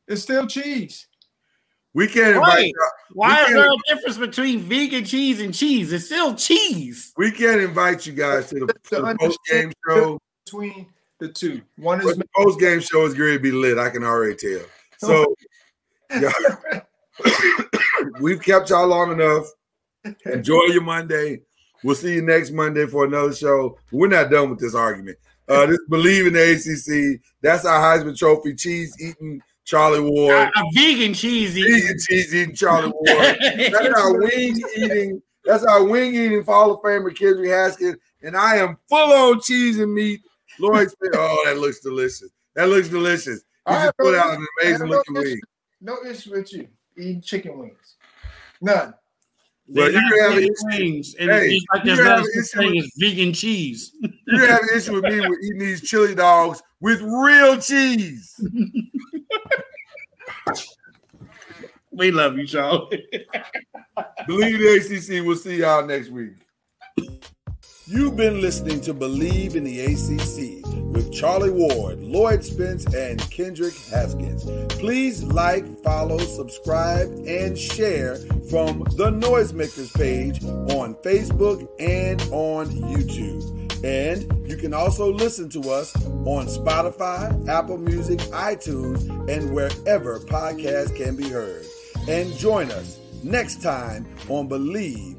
It's still cheese. We can't invite. Right. y'all- Why is can't- there a difference between vegan cheese and cheese? It's still cheese. We can't invite you guys to the, to the post game show. Between the two. One is the post game show is going to be lit. I can already tell. So, yeah, we've kept y'all long enough. Enjoy your Monday. We'll see you next Monday for another show. We're not done with this argument. Uh, this Bleav in the ACC. That's our Heisman Trophy cheese eating Charlie Ward. a vegan cheese. Vegan cheese eating Charlie Ward. That's our wing eating. That's our wing eating Hall of Famer Kendrick Haskins, and I am full on cheese and meat. Lloyd Smith. Oh, that looks delicious. That looks delicious. You I just put no out an issue- amazing no looking issue- wing. No issue with you eating chicken wings. None. Well, you have an vegan issue. wings, and Hey, it's like there's have no an such thing as vegan cheese. You have an issue with me with eating these chili dogs with real cheese. We love you, Sean. Bleav the ACC. We'll see y'all next week. You've been listening to Bleav in the ACC with Charlie Ward, Lloyd Spence, and Kendrick Haskins. Please like, follow, subscribe, and share from the Noisemakers page on Facebook and on YouTube. And you can also listen to us on Spotify, Apple Music, iTunes, and wherever podcasts can be heard. And join us next time on Bleav